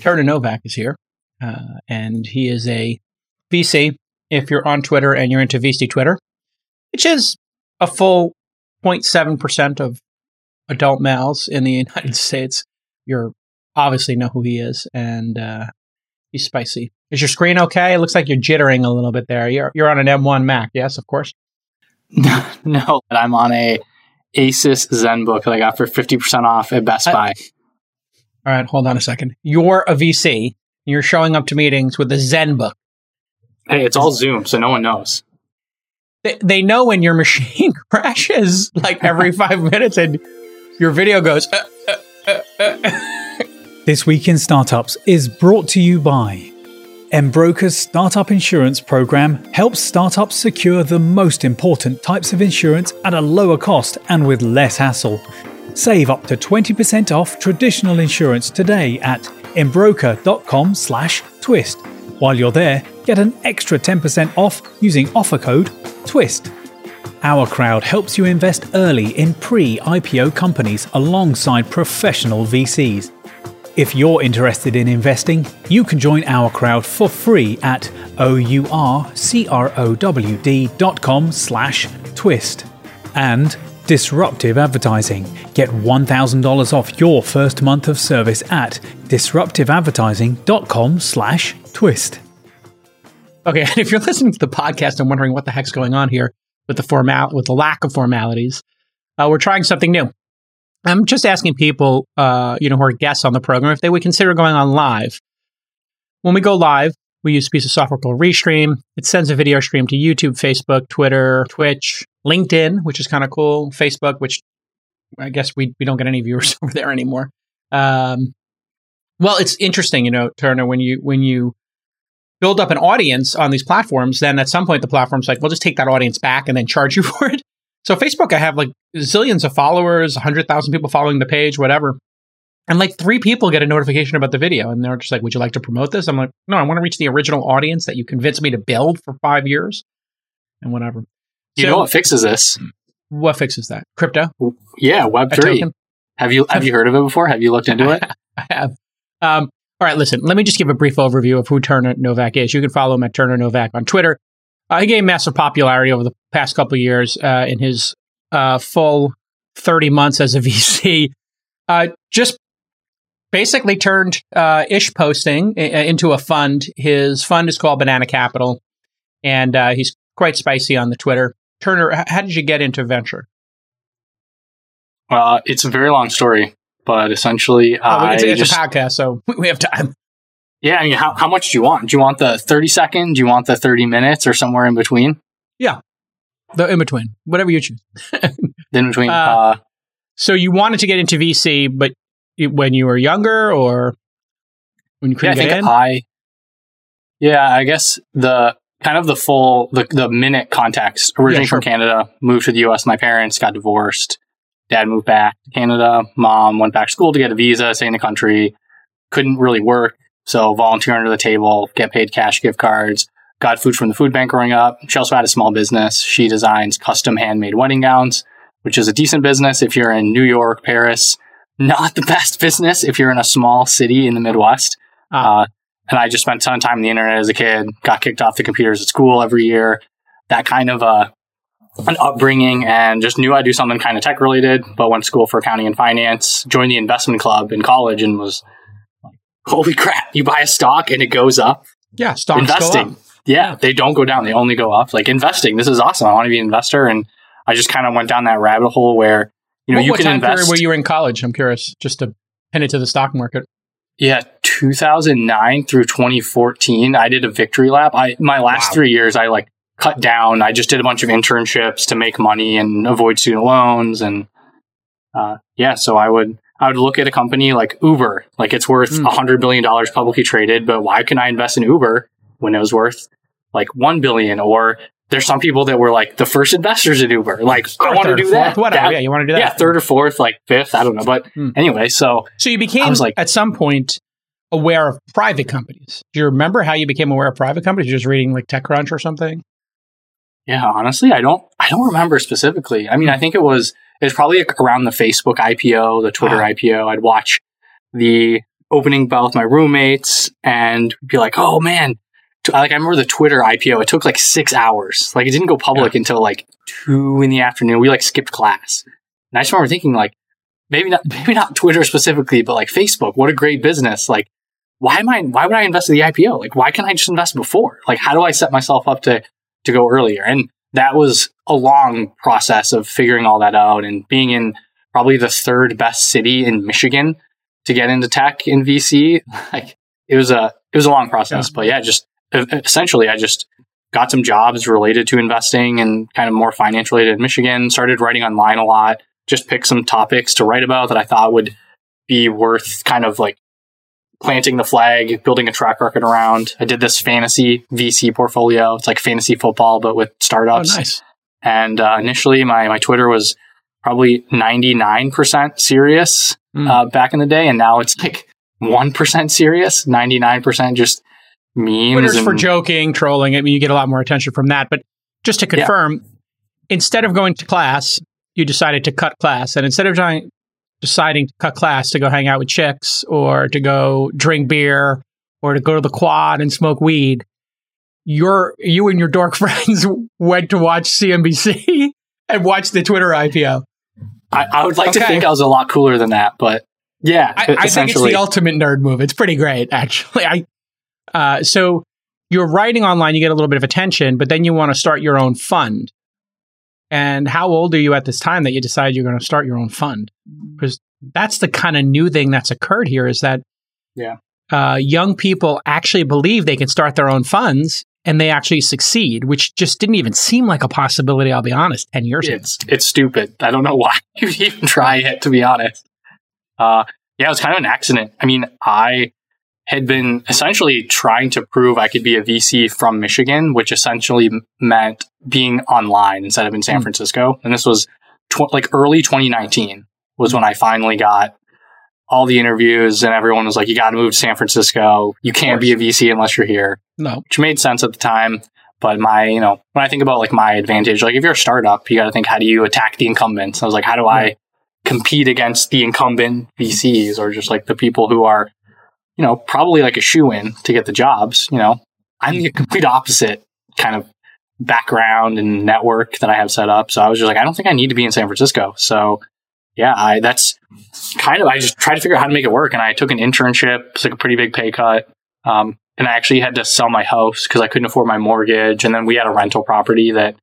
Turner Novak is here, uh, and he is a VC. If you're on Twitter and you're into VC Twitter, which is a full 0.7% of adult males in the United States, you're obviously know who he is, and uh, he's spicy. Is your screen okay? It looks like you're jittering a little bit there. You're you're on an M1 Mac, yes, of course. no, but I'm on a Asus ZenBook that I got for 50% off at Best Buy. All right, hold on a second. You're a VC. You're showing up to meetings with a ZenBook. Hey, it's all Zoom, so no one knows. They, they know when your machine crashes like every five minutes and your video goes. Uh, uh, uh, this Week in Startups is brought to you by Embroker's Startup Insurance Program helps startups secure the most important types of insurance at a lower cost and with less hassle. Save up to 20% off traditional insurance today at embroker.com slash twist. While you're there, get an extra 10% off using offer code TWIST. Our Crowd helps you invest early in pre-IPO companies alongside professional VCs. If you're interested in investing, you can join our crowd for free at ourcrowd.com slash twist. And Disruptive Advertising. Get $1,000 off your first month of service at disruptiveadvertising.com slash twist. Okay, and if you're listening to the podcast and wondering what the heck's going on here with the formal with the lack of formalities, uh, we're trying something new. I'm just asking people, uh, you know, who are guests on the program, if they would consider going on live. When we go live, we use a piece of software called Restream. It sends a video stream to YouTube, Facebook, Twitter, Twitch, LinkedIn, which is kind of cool, Facebook, which I guess we, we don't get any viewers over there anymore. Um, well, it's interesting, you know, Turner, when you when you build up an audience on these platforms, then at some point the platform's like, we'll just take that audience back and then charge you for it. So Facebook, I have like zillions of followers, 100,000 people following the page, whatever. And like three people get a notification about the video and they're just like, would you like to promote this? I'm like, no, I want to reach the original audience that you convinced me to build for five years and whatever. You so, know what fixes this? What fixes that? Crypto? Yeah, Web3. Have you have you heard of it before? Have you looked into it? I have. Um, all right, listen, let me just give a brief overview of who Turner Novak is. You can follow him at Turner Novak on Twitter. Uh, he gained massive popularity over the past couple of years uh, in his uh, full 30 months as a VC. Uh, just basically turned uh, ish posting into a fund. His fund is called Banana Capital, and uh, he's quite spicy on the Twitter. Turner, how did you get into venture? Well, it's a very long story, but essentially, oh, I it's, it's just, a podcast, so we have time. Yeah, I mean, how, how much do you want? Do you want the 30 second? Do you want the 30 minutes or somewhere in between? Yeah. The in between, whatever you choose. in between. Uh, uh, so you wanted to get into VC, but when you were younger or when you couldn't yeah, I get think in? I, yeah, I guess the kind of the full, the, the minute context. Originally yeah, sure. from Canada, moved to the US. My parents got divorced. Dad moved back to Canada. Mom went back to school to get a visa, stay in the country. Couldn't really work. So volunteer under the table, get paid cash gift cards, got food from the food bank growing up. She also had a small business. She designs custom handmade wedding gowns, which is a decent business if you're in New York, Paris. Not the best business if you're in a small city in the Midwest. Uh, and I just spent a ton of time on the internet as a kid, got kicked off the computers at school every year. That kind of uh, an upbringing and just knew I'd do something kind of tech related, but went to school for accounting and finance, joined the investment club in college and was like, holy crap, you buy a stock and it goes up. Yeah, stock investing. Yeah, they don't go down; they only go up. Like investing, this is awesome. I want to be an investor, and I just kind of went down that rabbit hole where you know what, you what can time invest. Were you in college? I'm curious, just to pin it to the stock market. Yeah, 2009 through 2014, I did a victory lap. I my last wow. three years, I like cut down. I just did a bunch of internships to make money and avoid student loans, and uh, yeah, so I would I would look at a company like Uber, like it's worth hmm. a hundred billion dollars publicly traded, but why can I invest in Uber when it was worth like one billion? Or there's some people that were like the first investors in Uber. Like I want to do that. Whatever. That, yeah, you want to do that. Yeah, third or fourth, like fifth. I don't know. But hmm. anyway, so so you became like at some point aware of private companies. Do you remember how you became aware of private companies? You're just reading like TechCrunch or something. Yeah, honestly, I don't. I don't remember specifically. I mean, I think it was it was probably around the Facebook IPO, the Twitter IPO. I'd watch the opening bell with my roommates and be like, oh man, like I remember the Twitter IPO. It took like six hours. Like it didn't go public yeah. until like two in the afternoon. We like skipped class, and I just remember thinking like, maybe not, maybe not Twitter specifically, but like Facebook. What a great business! Like, why am I? Why would I invest in the IPO? Like, why can't I just invest before? Like, how do I set myself up to to go earlier? And that was a long process of figuring all that out and being in probably the third best city in Michigan to get into tech in VC. Like, it was a it was a long process, yeah. but yeah, just essentially, I just got some jobs related to investing and kind of more finance related in Michigan, started writing online a lot, just picked some topics to write about that I thought would be worth kind of like planting the flag, building a track record around. I did this fantasy VC portfolio. It's like fantasy football, but with startups. Oh, nice. And uh, initially, my, my Twitter was probably 99% serious mm. uh, back in the day. And now it's like 1% serious, 99% just memes. Twitter's and, for joking, trolling. I mean, you get a lot more attention from that. But just to confirm, yeah. instead of going to class, you decided to cut class. And instead of trying, deciding to cut class to go hang out with chicks or to go drink beer or to go to the quad and smoke weed, your you and your dork friends went to watch CNBC and watch the Twitter IPO. I, I would like okay. to think I was a lot cooler than that, but yeah, I, I think it's the ultimate nerd move. It's pretty great, actually. I uh, so you're writing online, you get a little bit of attention, but then you want to start your own fund. And how old are you at this time that you decide you're going to start your own fund? Because that's the kind of new thing that's occurred here is that yeah. Uh, young people actually believe they can start their own funds and they actually succeed, which just didn't even seem like a possibility, I'll be honest, 10 years it's, ago. It's stupid. I don't know why you even try it, to be honest. Uh, yeah, it was kind of an accident. I mean, I had been essentially trying to prove I could be a VC from Michigan, which essentially meant being online instead of in San mm. Francisco. And this was tw- like early 2019 was when I finally got all the interviews and everyone was like, you got to move to San Francisco. You can't be a VC unless you're here. No. Which made sense at the time. But my, you know, when I think about like my advantage, like if you're a startup, you got to think, how do you attack the incumbents? I was like, how do I compete against the incumbent VCs or just like the people who are you know, probably like a shoe in to get the jobs. You know, I'm the complete opposite kind of background and network that I have set up. So I was just like, I don't think I need to be in San Francisco. So yeah, I that's kind of I just tried to figure out how to make it work. And I took an internship, it's like a pretty big pay cut. Um, and I actually had to sell my house because I couldn't afford my mortgage. And then we had a rental property that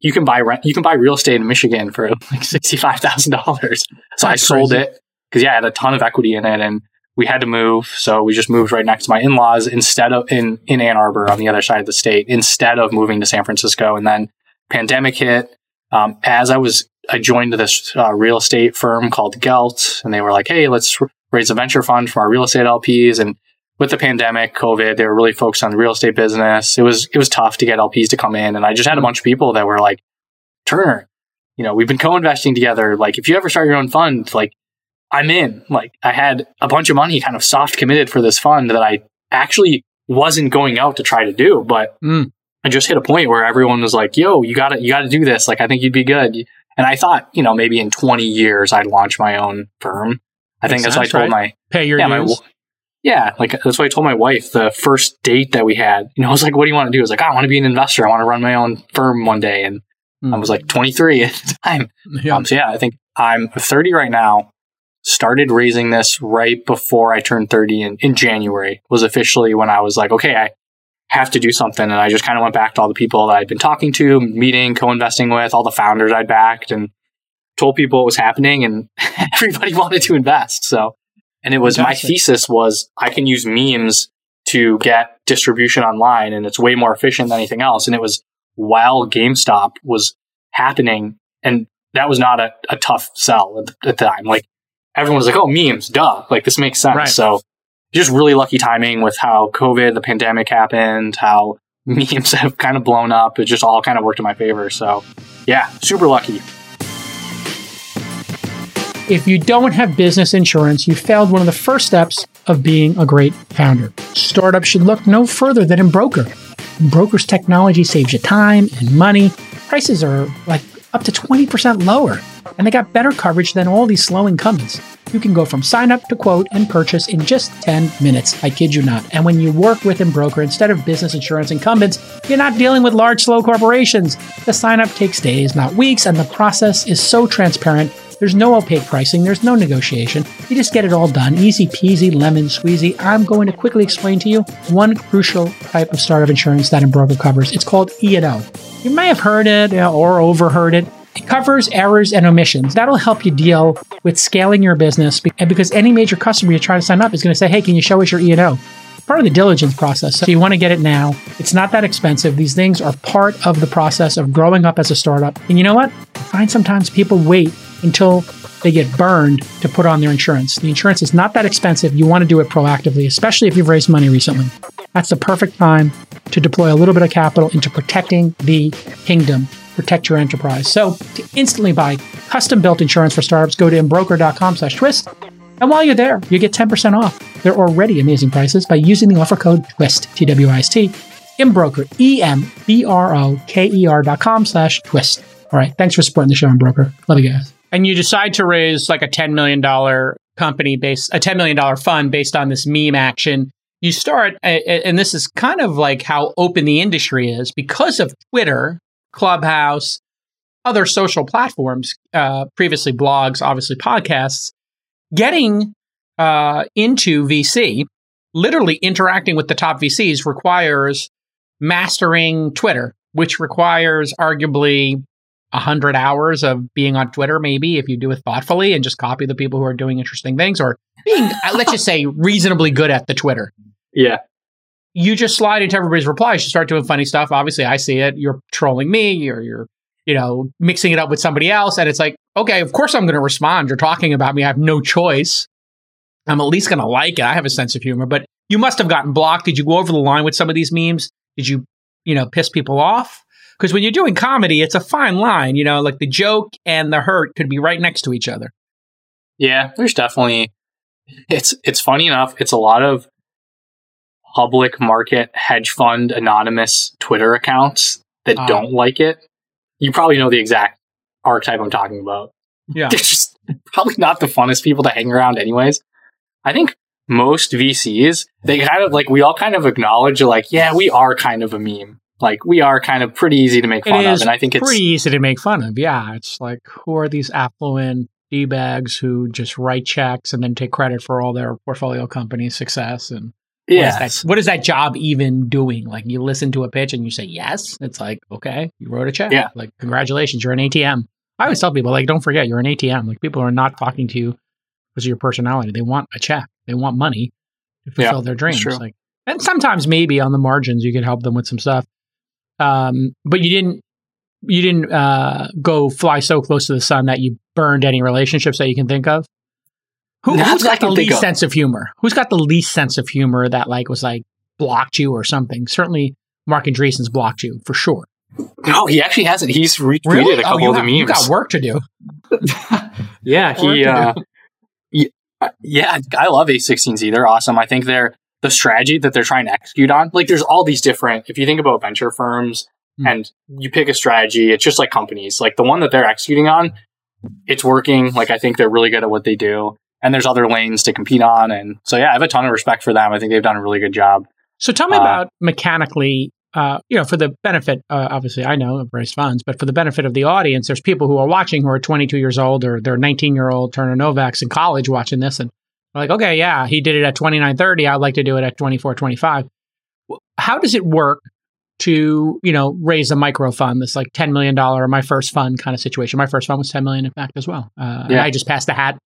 you can buy rent, you can buy real estate in Michigan for like sixty five thousand dollars. So that's I sold crazy. it because yeah, I had a ton of equity in it, and we had to move. So we just moved right next to my in-laws instead of in, in Ann Arbor on the other side of the state instead of moving to San Francisco. And then pandemic hit. Um, as I was, I joined this uh, real estate firm called Gelt and they were like, Hey, let's raise a venture fund from our real estate LPs. And with the pandemic, COVID, they were really focused on the real estate business. It was, it was tough to get LPs to come in. And I just had a bunch of people that were like, Turner, you know, we've been co-investing together. Like, if you ever start your own fund, like, I'm in. Like I had a bunch of money kind of soft committed for this fund that I actually wasn't going out to try to do, but mm. I just hit a point where everyone was like, "Yo, you got to you got to do this. Like I think you'd be good." And I thought, you know, maybe in 20 years I'd launch my own firm. I think that's what I told right? my pay your yeah. My, yeah, like that's what I told my wife the first date that we had. You know, I was like, "What do you want to do?" I was like, "I want to be an investor. I want to run my own firm one day." And mm. I was like 23 at the time. Yeah. Um, so yeah, I think I'm 30 right now started raising this right before I turned 30 in, in January was officially when I was like, okay, I have to do something. And I just kind of went back to all the people that I'd been talking to, meeting, co-investing with, all the founders I'd backed and told people what was happening and everybody wanted to invest. So, and it was Fantastic. my thesis was I can use memes to get distribution online and it's way more efficient than anything else. And it was while GameStop was happening and that was not a, a tough sell at the, at the time. Like everyone was like, oh, memes, duh. Like this makes sense. Right. So just really lucky timing with how COVID, the pandemic happened, how memes have kind of blown up. It just all kind of worked in my favor. So yeah, super lucky. If you don't have business insurance, you failed one of the first steps of being a great founder. Startups should look no further than Embroker. Embroker's technology saves you time and money. Prices are like up to 20% lower. And they got better coverage than all these slow incumbents. You can go from sign up to quote and purchase in just 10 minutes. I kid you not. And when you work with Embroker instead of business insurance incumbents, you're not dealing with large, slow corporations. The sign up takes days, not weeks, and the process is so transparent. There's no opaque pricing, there's no negotiation. You just get it all done. Easy peasy, lemon squeezy. I'm going to quickly explain to you one crucial type of startup insurance that Embroker covers. It's called E&O. You may have heard it uh, or overheard it. It covers errors and omissions. That'll help you deal with scaling your business because any major customer you try to sign up is going to say, "Hey, can you show us your E&O?" Part of the diligence process. So you want to get it now. It's not that expensive. These things are part of the process of growing up as a startup. And you know what? I find sometimes people wait until they get burned to put on their insurance. The insurance is not that expensive. You want to do it proactively, especially if you've raised money recently. That's the perfect time to deploy a little bit of capital into protecting the kingdom, protect your enterprise. So to instantly buy custom built insurance for startups, go to embroker.com slash twist. And while you're there, you get 10% off their already amazing prices by using the offer code TWIST, T-W-I-S-T, Embroker, E-M-B-R-O-K-E-R dot com slash twist. All right. Thanks for supporting the show, Embroker. Love you guys. And you decide to raise like a $10 million company based, a $10 million fund based on this meme action. You start, and this is kind of like how open the industry is because of Twitter, Clubhouse, other social platforms, uh, previously blogs, obviously podcasts, getting uh, into VC, literally interacting with the top VCs requires mastering Twitter, which requires arguably 100 hours of being on Twitter, maybe if you do it thoughtfully and just copy the people who are doing interesting things or being, uh, let's just say, reasonably good at the Twitter. Yeah. You just slide into everybody's replies. You start doing funny stuff. Obviously, I see it. You're trolling me. You're, you're, you know, mixing it up with somebody else. And it's like, okay, of course I'm going to respond. You're talking about me. I have no choice. I'm at least going to like it. I have a sense of humor, but you must have gotten blocked. Did you go over the line with some of these memes? Did you, you know, piss people off? Because when you're doing comedy, it's a fine line, you know, like the joke and the hurt could be right next to each other. Yeah, there's definitely it's it's funny enough, it's a lot of public market hedge fund anonymous Twitter accounts that uh, don't like it. You probably know the exact archetype I'm talking about. Yeah. They're just probably not the funnest people to hang around anyways. I think most VCs, they kind of like we all kind of acknowledge like, yeah, we are kind of a meme like we are kind of pretty easy to make fun of and i think it's pretty easy to make fun of yeah. It's like who are these affluent d-bags who just write checks and then take credit for all their portfolio company's success? And yeah what, is that, what is that job even doing? Like you listen to a pitch and you say yes. It's like okay you wrote a check. Yeah. Like congratulations you're an atm i always tell people like don't forget you're an atm like people are not talking to you because of your personality. They want a check. They want money to fulfill yeah, their dreams. like and sometimes maybe on the margins you could help them with some stuff um, but you didn't you didn't uh, go fly so close to the sun that you burned any relationships that you can think of. Who, has got the least of. sense of humor? Who's got the least sense of humor that like was like blocked you or something? Certainly, Marc Andreessen's blocked you for sure. No, he actually hasn't. He's retweeted really? a couple oh, of the memes. You got work to do. yeah, he. Uh, uh, yeah, I love A16Z. They're awesome. I think they're the strategy that they're trying to execute on. Like there's all these different, if you think about venture firms mm. and you pick a strategy, it's just like companies. Like the one that they're executing on, it's working. Like I think they're really good at what they do. And there's other lanes to compete on. And so, yeah, I have a ton of respect for them. I think they've done a really good job. So tell me uh, about mechanically, uh, you know, for the benefit, uh, obviously I know of raised funds, but for the benefit of the audience, there's people who are watching who are 22 years old or they're 19 year old Turner Novaks in college watching this. And like, okay, yeah, he did it at 29.30. I'd like to do it at 24.25. How does it work to, you know, raise a micro fund, this like $10 million, my first fund kind of situation? My first fund was 10 million in fact as well. Uh, yeah. I just passed the hat,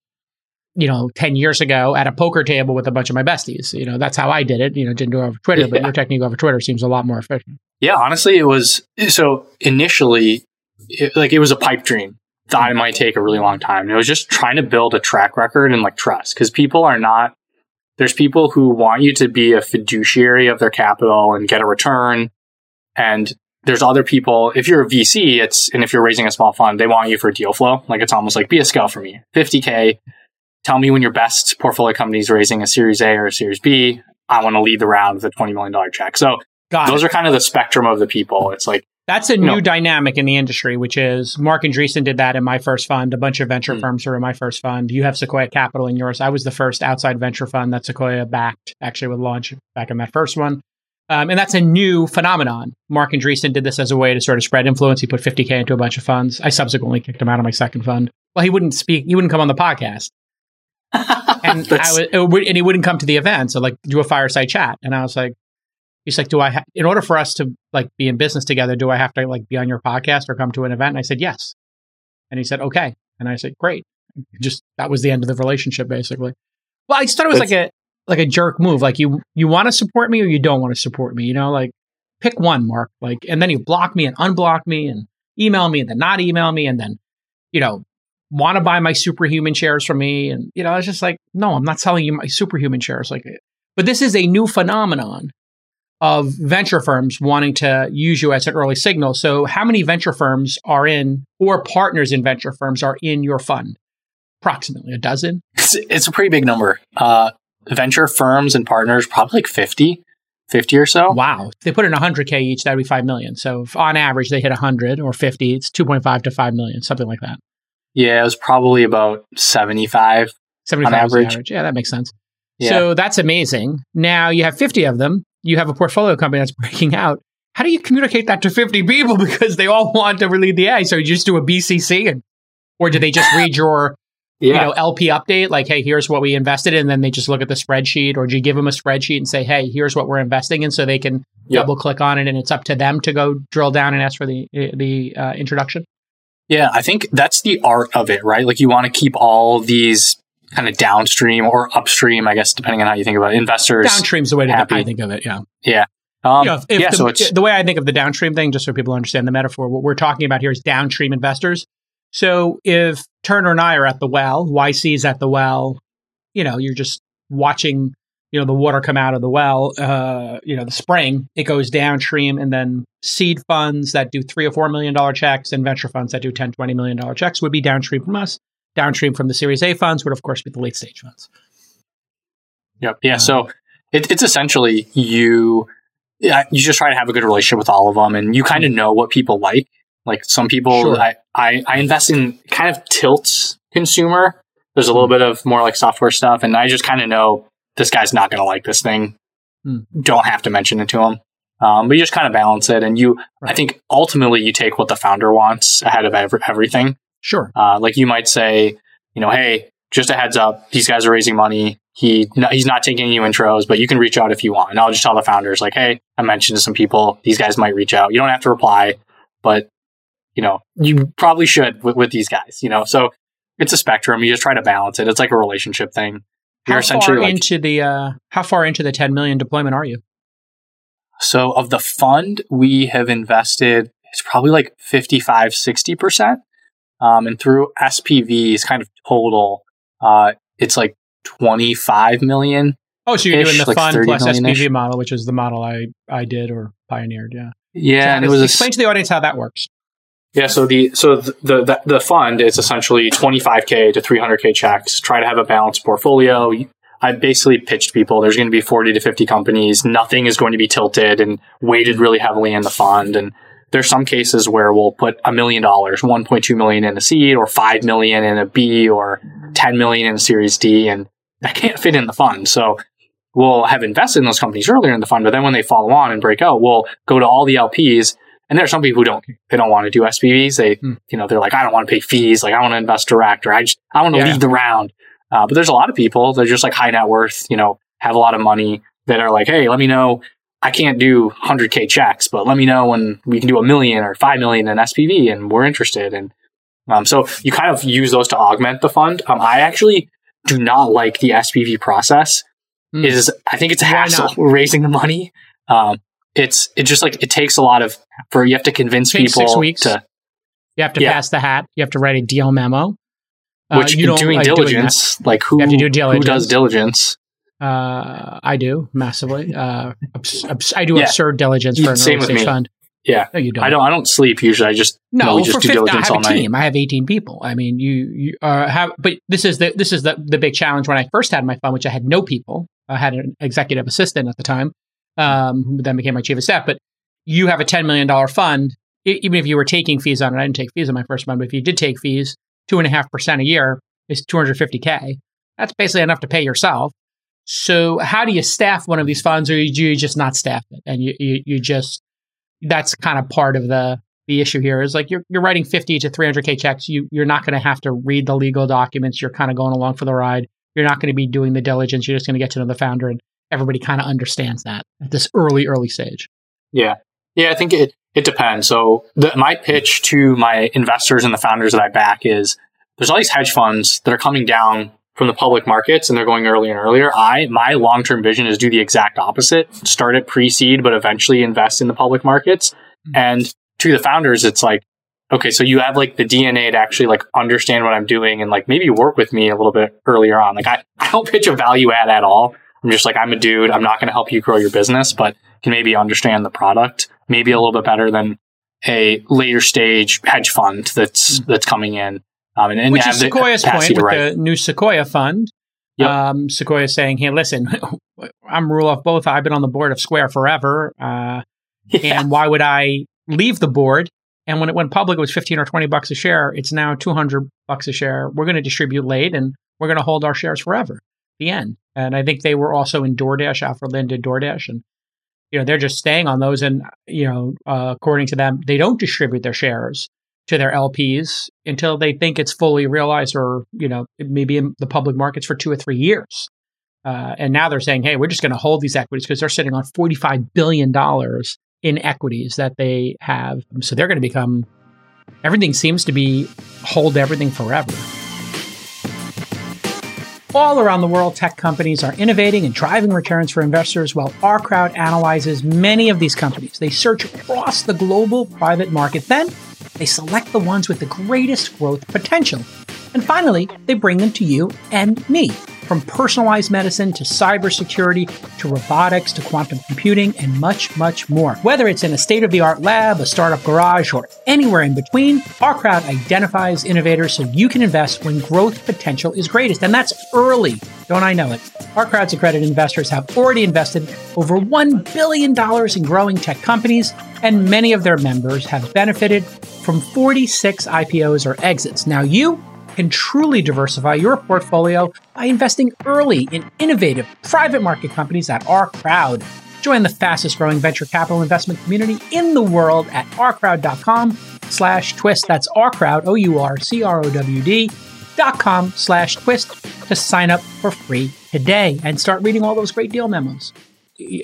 you know, 10 years ago at a poker table with a bunch of my besties. You know, that's how I did it. You know, didn't do it over Twitter, yeah. but your technique over Twitter seems a lot more efficient. Yeah, honestly, it was so initially, it, like it was a pipe dream thought it might take a really long time. And it was just trying to build a track record and like trust because people are not, there's people who want you to be a fiduciary of their capital and get a return. And there's other people, if you're a VC, it's, and if you're raising a small fund, they want you for deal flow. Like it's almost like be a scout for me. 50K. Tell me when your best portfolio company is raising a series A or a series B. I want to lead the round with a $20 million check. So Got those it. are kind of the spectrum of the people. It's like That's a new dynamic in the industry, which is Marc Andreessen did that in my first fund. A bunch of venture mm. firms are in my first fund. You have Sequoia Capital in yours. I was the first outside venture fund that Sequoia backed, actually, with launch back in that first one. Um, and that's a new phenomenon. Marc Andreessen did this as a way to sort of spread influence. He put 50K into a bunch of funds. I subsequently kicked him out of my second fund. Well, he wouldn't speak, he wouldn't come on the podcast. and, I would, and he wouldn't come to the event. So, like, do a fireside chat. And I was like, he's like, do I, ha- in order for us to like be in business together, do I have to like be on your podcast or come to an event? And I said, yes. And he said, okay. And I said, great. Just that was the end of the relationship, basically. Well, I just thought it was That's, like a like a jerk move. Like you you want to support me or you don't want to support me. You know, like pick one, Marc. Like, and then you block me and unblock me and email me and then not email me and then, you know, want to buy my Superhuman shares from me. And, you know, it's just like, no, I'm not selling you my Superhuman shares. Like, but this is a new phenomenon of venture firms wanting to use you as an early signal. So, how many venture firms are in, or partners in venture firms are in your fund? Approximately a dozen. It's, it's a pretty big number. Uh, venture firms and partners, probably like 50, 50 or so. Wow. If they put in 100K each, that'd be 5 million. So, on average, they hit 100 or 50, it's 2.5 to 5 million, something like that. Yeah, it was probably about 75. 75 on average. average. Yeah, that makes sense. Yeah. So that's amazing. Now you have 50 of them you have a portfolio company that's breaking out. How do you communicate that to 50 people because they all want to read the A? So you just do a BCC and, or do they just read your, yeah. you know, LP update? Like, hey, here's what we invested in. And then they just look at the spreadsheet or do you give them a spreadsheet and say, hey, here's what we're investing in so they can yep. double click on it and it's up to them to go drill down and ask for the, the uh, introduction? Yeah, I think that's the art of it, right? Like you want to keep all these kind of downstream or upstream, I guess, depending on how you think about it. Investors. Downstream's the way to happy. I think of it. Yeah. Yeah. Um, you know, yeah, the, so the way I think of the downstream thing, just so people understand the metaphor, what we're talking about here is downstream investors. So if Turner and I are at the well, YC is at the well, you know, you're just watching, you know, the water come out of the well, uh, you know, the spring, it goes downstream and then seed funds that do three or four million dollar checks and venture funds that do 10, 20 million dollar checks would be downstream from us downstream from the Series A funds would, of course, be the late stage funds. Yep. Yeah. so it, it's essentially you. Yeah, you just try to have a good relationship with all of them, and you kind of know what people like. Like some people, sure. I, I, I invest in kind of tilts consumer. There's a little mm. bit of more like software stuff, and I just kind of know this guy's not going to like this thing. Mm. Don't have to mention it to him. Um, but you just kind of balance it, and you. Right. I think ultimately you take what the founder wants ahead of every, everything. Sure. Uh, like you might say, you know, hey, just a heads up, these guys are raising money. He he's not taking any intros, but you can reach out if you want. And I'll just tell the founders, like, hey, I mentioned to some people, these guys might reach out. You don't have to reply, but you know, you probably should with, with these guys. You know, so it's a spectrum. You just try to balance it. It's like a relationship thing. You're how essentially far like, into the uh, how far into the 10 million deployment are you? So of the fund, we have invested. It's probably like 55, 60 percent. Um, and through SPVs, kind of total, uh, it's like 25 million. Oh, so you're doing the like fund plus SPV model, which is the model I, I did or pioneered. Yeah. Yeah. So and it was explain a, to the audience how that works. Yeah. So the, so the, the, the fund is essentially 25K to 300K checks, try to have a balanced portfolio. I basically pitched people there's going to be 40 to 50 companies. Nothing is going to be tilted and weighted really heavily in the fund. And there's some cases where we'll put a million dollars, 1.2 million in a seed or 5 million in a B or 10 million in a series D. And that can't fit in the fund. So we'll have invested in those companies earlier in the fund, but then when they follow on and break out, we'll go to all the LPs. And there are some people who don't, they don't want to do SPVs. They, hmm. you know, they're like, I don't want to pay fees. Like I want to invest direct or I just, I want to yeah. lead the round. Uh, but there's a lot of people that are just like high net worth, you know, have a lot of money that are like, Hey, let me know I can't do 100k checks, but let me know when we can do a million or 5 million in SPV and we're interested. And um, so you kind of use those to augment the fund. Um, I actually do not like the SPV process. Mm. Is, I think it's a hassle raising the money. Um, it's, it just like, it takes a lot of, for you have to convince people six weeks. to, you have to yeah. pass the hat. You have to write a deal memo. Uh, Which you don't doing like diligence, doing like who, do diligence. who does diligence? Uh, I do massively. Uh, abs- abs- I do yeah. absurd diligence for an Same early stage fund. Yeah, no, you don't. I don't. I don't sleep usually. I just no. we just do 50, diligence I have a team. I have eighteen people. I mean, you you uh, have, but this is the this is the the big challenge when I first had my fund, which I had no people. I had an executive assistant at the time, um, who then became my chief of staff. But you have a ten million dollar fund. even if you were taking fees on it, I didn't take fees on my first fund, but if you did take fees, two and a half percent a year is 250k. That's basically enough to pay yourself. So how do you staff one of these funds, or do you just not staff it, and you you, you just that's kind of part of the the issue here is like you're you're writing 50 to 300k checks. You you're not going to have to read the legal documents. You're kind of going along for the ride. You're not going to be doing the diligence. You're just going to get to know the founder, and everybody kind of understands that at this early early stage. Yeah, yeah. I think it it depends. So the, my pitch to my investors and the founders that I back is there's all these hedge funds that are coming down from the public markets and they're going earlier and earlier. I my long term vision is do the exact opposite. Start at pre seed, but eventually invest in the public markets. Mm-hmm. And to the founders, it's like, okay, so you have like the DNA to actually like understand what I'm doing and like maybe work with me a little bit earlier on. Like I, I don't pitch a value add at all. I'm just like, I'm a dude. I'm not going to help you grow your business, but can maybe understand the product maybe a little bit better than a later stage hedge fund that's, mm-hmm. that's coming in. Um, and, and Which is Sequoia's point with the new Sequoia fund. Yep. Um, Sequoia saying, "Hey, listen, I'm Roelof Botha. I've been on the board of Square forever, uh, yeah. and why would I leave the board? And when it went public, it was 15 or 20 bucks a share. It's now 200 bucks a share. We're going to distribute late, and we're going to hold our shares forever. The end. And I think they were also in DoorDash. Alfred Lin did DoorDash, and you know they're just staying on those. And you know, uh, according to them, they don't distribute their shares to their LPs until they think it's fully realized or, you know, maybe in the public markets for two or three years. Uh, and now they're saying, hey, we're just going to hold these equities because they're sitting on $45 billion in equities that they have. So they're going to become, everything seems to be hold everything forever. All around the world, tech companies are innovating and driving returns for investors while our crowd analyzes many of these companies. They search across the global private market. Then they select the ones with the greatest growth potential. And finally, they bring them to you and me. From personalized medicine to cybersecurity to robotics to quantum computing and much, much more. Whether it's in a state of the art lab, a startup garage, or anywhere in between, our crowd identifies innovators so you can invest when growth potential is greatest. And that's early. Don't I know it? Our crowd's accredited investors have already invested over $1 billion in growing tech companies, and many of their members have benefited from 46 IPOs or exits. Now, you can truly diversify your portfolio by investing early in innovative private market companies at our crowd. Join the fastest growing venture capital investment community in the world at ourcrowd.com slash twist. That's our crowd, O-U-R-C-R-O-W-D dot com slash twist to sign up for free today and start reading all those great deal memos.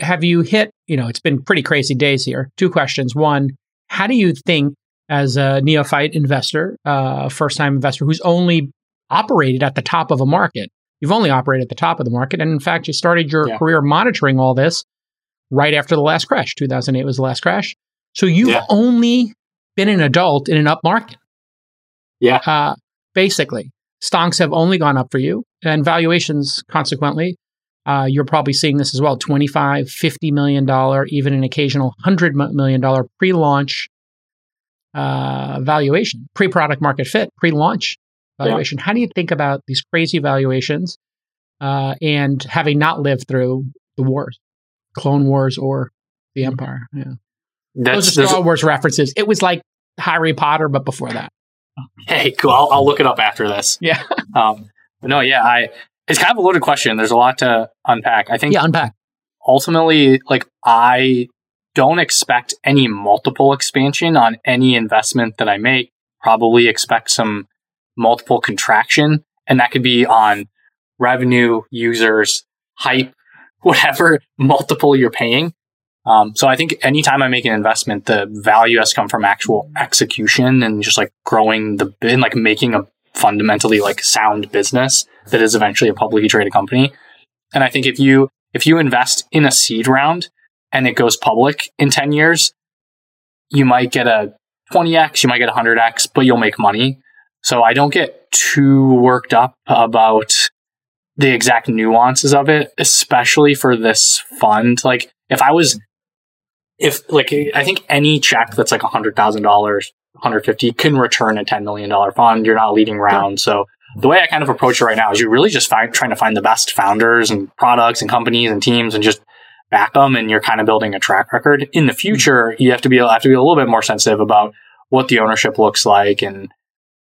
Have you hit, you know, it's been pretty crazy days here. Two questions. One, how do you think as a neophyte investor, uh, first time investor who's only operated at the top of a market. You've only operated at the top of the market. And in fact, you started your yeah. career monitoring all this right after the last crash. 2008 was the last crash. So you've yeah. only been an adult in an up market. Yeah. Uh, basically, stonks have only gone up for you and valuations, consequently, uh, you're probably seeing this as well 25 50 million dollar even an occasional 100 million dollar pre-launch uh, valuation, pre product market fit, pre launch valuation. Yeah. How do you think about these crazy valuations uh, and having not lived through the wars, Clone Wars or the mm-hmm. Empire? Yeah. That's, Those are Star Wars references. It was like Harry Potter, but before that. Hey, cool. I'll, I'll look it up after this. Yeah. um, no, yeah, I. It's kind of a loaded question. There's a lot to unpack. I think. Yeah, unpack. Ultimately, like I don't expect any multiple expansion on any investment that I make. Probably expect some multiple contraction. And that could be on revenue, users, hype, whatever multiple you're paying. Um, so I think anytime I make an investment, the value has come from actual execution and just like growing the and like making a fundamentally like sound business that is eventually a publicly traded company. And I think if you if you invest in a seed round and it goes public in 10 years, you might get a 20x, you might get a 100x, but you'll make money. So I don't get too worked up about the exact nuances of it, especially for this fund. Like if I was, if like, I think any check that's like $100,000, 150 can return a $10 million fund. You're not leading round. So the way I kind of approach it right now is you're really just find, trying to find the best founders and products and companies and teams and just back them and you're kind of building a track record. In the future, you have to be have to be a little bit more sensitive about what the ownership looks like and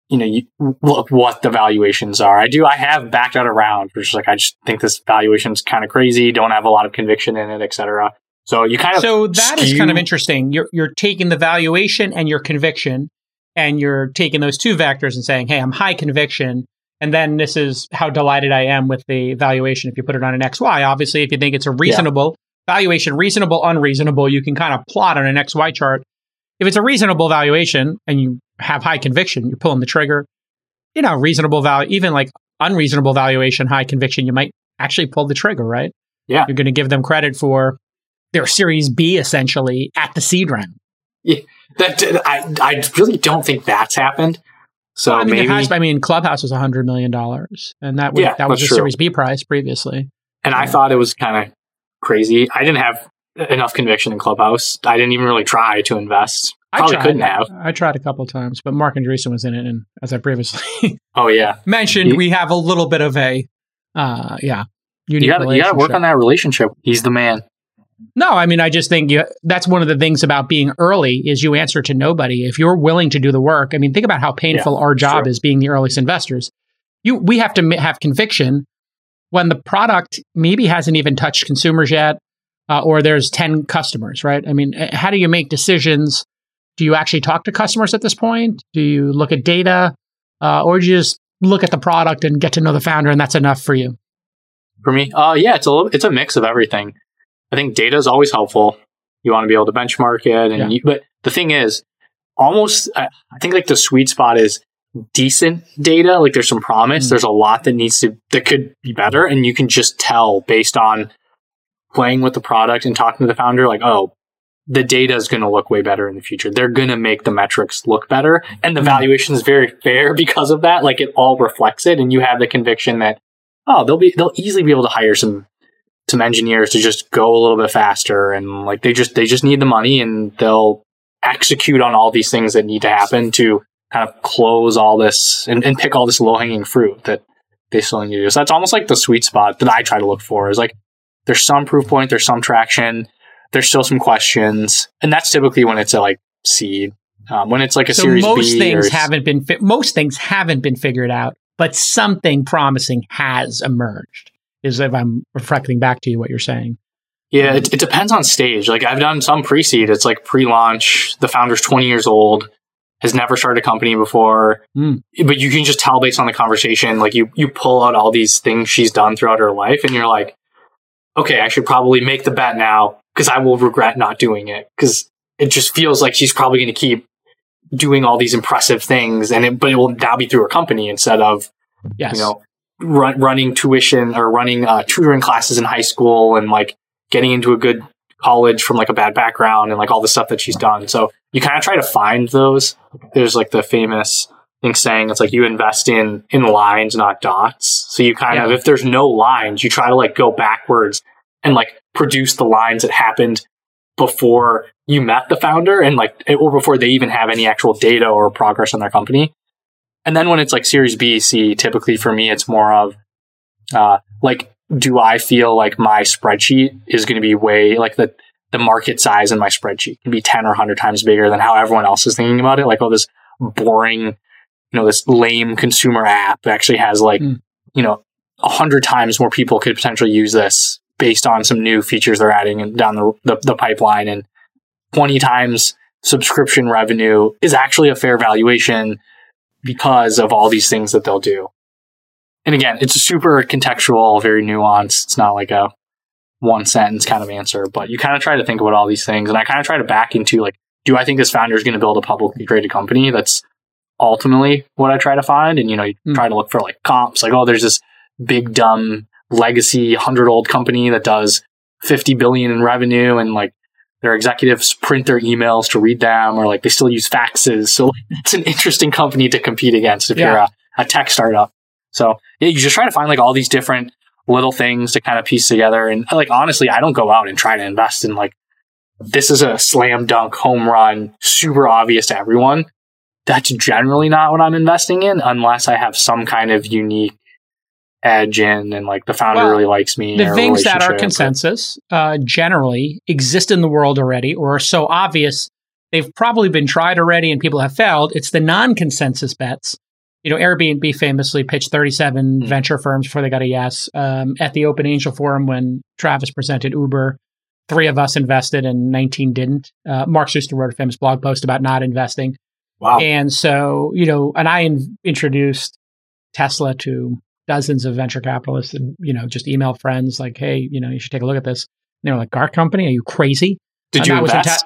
you know, you, look what the valuations are. I do. I have backed out around, which is like I just think this valuation is kind of crazy. Don't have a lot of conviction in it, etc. So you kind of so that skew. is kind of interesting. You're you're taking the valuation and your conviction, and you're taking those two vectors and saying, "Hey, I'm high conviction." And then this is how delighted I am with the valuation. If you put it on an XY, obviously, if you think it's a reasonable. Valuation, reasonable, unreasonable, you can kind of plot on an XY chart. If it's a reasonable valuation and you have high conviction, you're pulling the trigger. You know, reasonable value, even like unreasonable valuation, high conviction, you might actually pull the trigger, right? Yeah. You're going to give them credit for their Series B essentially at the seed round. Yeah, that I I really don't think that's happened. So well, I mean, maybe has, I mean, Clubhouse was a hundred million dollars, and that would, yeah, that was a true. Series B price previously. And yeah. I thought it was kind of crazy. I didn't have enough conviction in Clubhouse. I didn't even really try to invest. Probably I tried, couldn't have. I tried a couple times, but Marc Andreessen was in it, and as I previously oh yeah mentioned, he, we have a little bit of a uh yeah. You got you got to work on that relationship. He's the man. No, I mean, I just think you, that's one of the things about being early is you answer to nobody. If you're willing to do the work, I mean, think about how painful yeah, our job is being the earliest investors. You, we have to have conviction when the product maybe hasn't even touched consumers yet, uh, or there's 10 customers, right? I mean, how do you make decisions? Do you actually talk to customers at this point? Do you look at data? Uh, or do you just look at the product and get to know the founder and that's enough for you? For me, uh, yeah, it's a little, it's a mix of everything. I think data is always helpful. You want to be able to benchmark it, and yeah. you, but the thing is, almost I, I think like the sweet spot is decent data. Like there's some promise. Mm-hmm. There's a lot that needs to that could be better, and you can just tell based on playing with the product and talking to the founder. Like, oh, the data is going to look way better in the future. They're going to make the metrics look better, and the mm-hmm. valuation is very fair because of that. Like it all reflects it, and you have the conviction that oh, they'll be they'll easily be able to hire some some engineers to just go a little bit faster and like they just they just need the money and they'll execute on all these things that need to happen to kind of close all this and, and pick all this low hanging fruit that they still need to do. So that's almost like the sweet spot that I try to look for is like there's some proof point, there's some traction, there's still some questions, and that's typically when it's a like seed. Um, when it's like a so series most B things haven't been fi- most things haven't been figured out, but something promising has emerged is if I'm reflecting back to you what you're saying. Yeah, it, it depends on stage. Like I've done some pre-seed. It's like pre-launch. The founder's 20 years old, has never started a company before, mm. but you can just tell based on the conversation. Like you, you pull out all these things she's done throughout her life, and you're like, okay, I should probably make the bet now because I will regret not doing it because it just feels like she's probably going to keep doing all these impressive things, and it, but it will now be through her company instead of yes. you know run, running tuition or running uh, tutoring classes in high school and like getting into a good college from like a bad background and like all the stuff that she's done. So you kind of try to find those. There's like the famous thing saying it's like you invest in in lines, not dots. So you kind yeah. of if there's no lines, you try to like go backwards and like produce the lines that happened before you met the founder and like or before they even have any actual data or progress on their company. And then when it's like Series B, C, typically for me, it's more of uh, like, do I feel like my spreadsheet is going to be way like the the market size in my spreadsheet can be 10 or 100 times bigger than how everyone else is thinking about it. Like, oh, this boring, you know, this lame consumer app actually has like, mm. you know, 100 times more people could potentially use this based on some new features they're adding down the, the, the pipeline. And 20 times subscription revenue is actually a fair valuation because of all these things that they'll do. And again, it's super contextual, very nuanced. It's not like a one sentence kind of answer, but you kind of try to think about all these things. And I kind of try to back into like, do I think this founder is going to build a publicly traded company? That's ultimately what I try to find. And, you know, you mm. try to look for like comps, like, oh, there's this big, dumb legacy hundred old company that does 50 billion in revenue and like their executives print their emails to read them or like they still use faxes. So it's an interesting company to compete against if yeah. you're a, a, tech startup. So you just try to find like all these different little things to kind of piece together. And like, honestly, I don't go out and try to invest in like, this is a slam dunk home run, super obvious to everyone. That's generally not what I'm investing in unless I have some kind of unique edge in and like the founder Well, really likes me. the things that are consensus uh, generally exist in the world already or are so obvious they've probably been tried already and people have failed. It's the non-consensus bets. You know, Airbnb famously pitched 37 Hmm. venture firms before they got a yes. Um, at the Open Angel Forum, when Travis presented Uber, three of us invested and 19 didn't. Uh, Mark Suster wrote a famous blog post about not investing. Wow. And so, you know, and I in- introduced Tesla to dozens of venture capitalists and, you know, just email friends like, hey, you know, you should take a look at this. And they were like, our company? Are you crazy? Did And you that was in invest?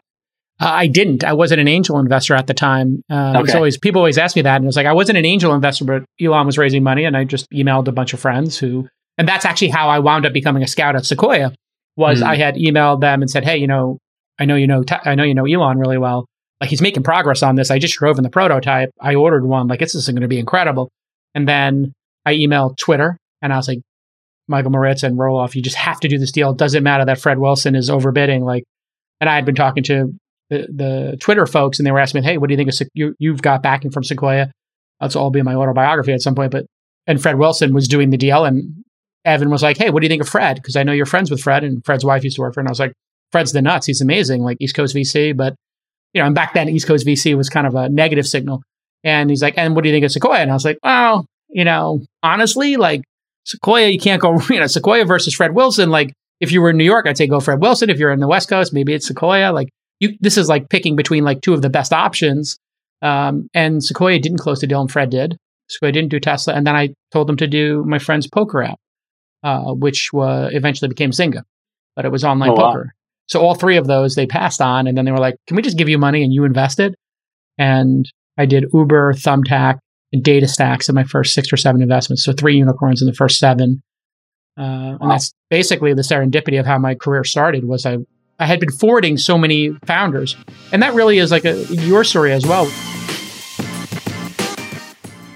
Uh, I didn't. I wasn't an angel investor at the time. Uh, Okay. always people always ask me that, and it was like I wasn't an angel investor, but Elon was raising money, and I just emailed a bunch of friends who, and that's actually how I wound up becoming a scout at Sequoia. Was Hmm. I had emailed them and said, hey, you know, I know you know, I know you know Elon really well. Like he's making progress on this. I just drove in the prototype. I ordered one. Like this is going to be incredible. And then I emailed Twitter, and I was like, Michael Moritz and Roelof, you just have to do this deal. It doesn't matter that Fred Wilson is overbidding. Like, and I had been talking to the, the Twitter folks, and they were asking me, "Hey, what do you think of you? You've got backing from Sequoia. That's all be in my autobiography at some point." But and Fred Wilson was doing the deal, and Evan was like, "Hey, what do you think of Fred? Because I know you're friends with Fred, and Fred's wife used to work for." him. And I was like, "Fred's the nuts. He's amazing, like East Coast VC." But you know, and back then East Coast VC was kind of a negative signal. And he's like, "And what do you think of Sequoia?" And I was like, "Well, you know, honestly, like Sequoia, you can't go. You know, Sequoia versus Fred Wilson. Like, if you were in New York, I'd say go Fred Wilson. If you're in the West Coast, maybe it's Sequoia. Like." You this is like picking between like two of the best options. Um, and Sequoia didn't close the deal, and Fred did. Sequoia didn't do Tesla, and then I told them to do my friend's poker app, uh, which eventually became Zynga, but it was online Oh, wow. poker. So all three of those they passed on, and then they were like, "Can we just give you money and you invest it?" And I did Uber, Thumbtack, and DataStax in my first six or seven investments. So three unicorns in the first seven. Uh, and that's basically the serendipity of how my career started. Was I I had been forwarding so many founders, and that really is like a your story as well.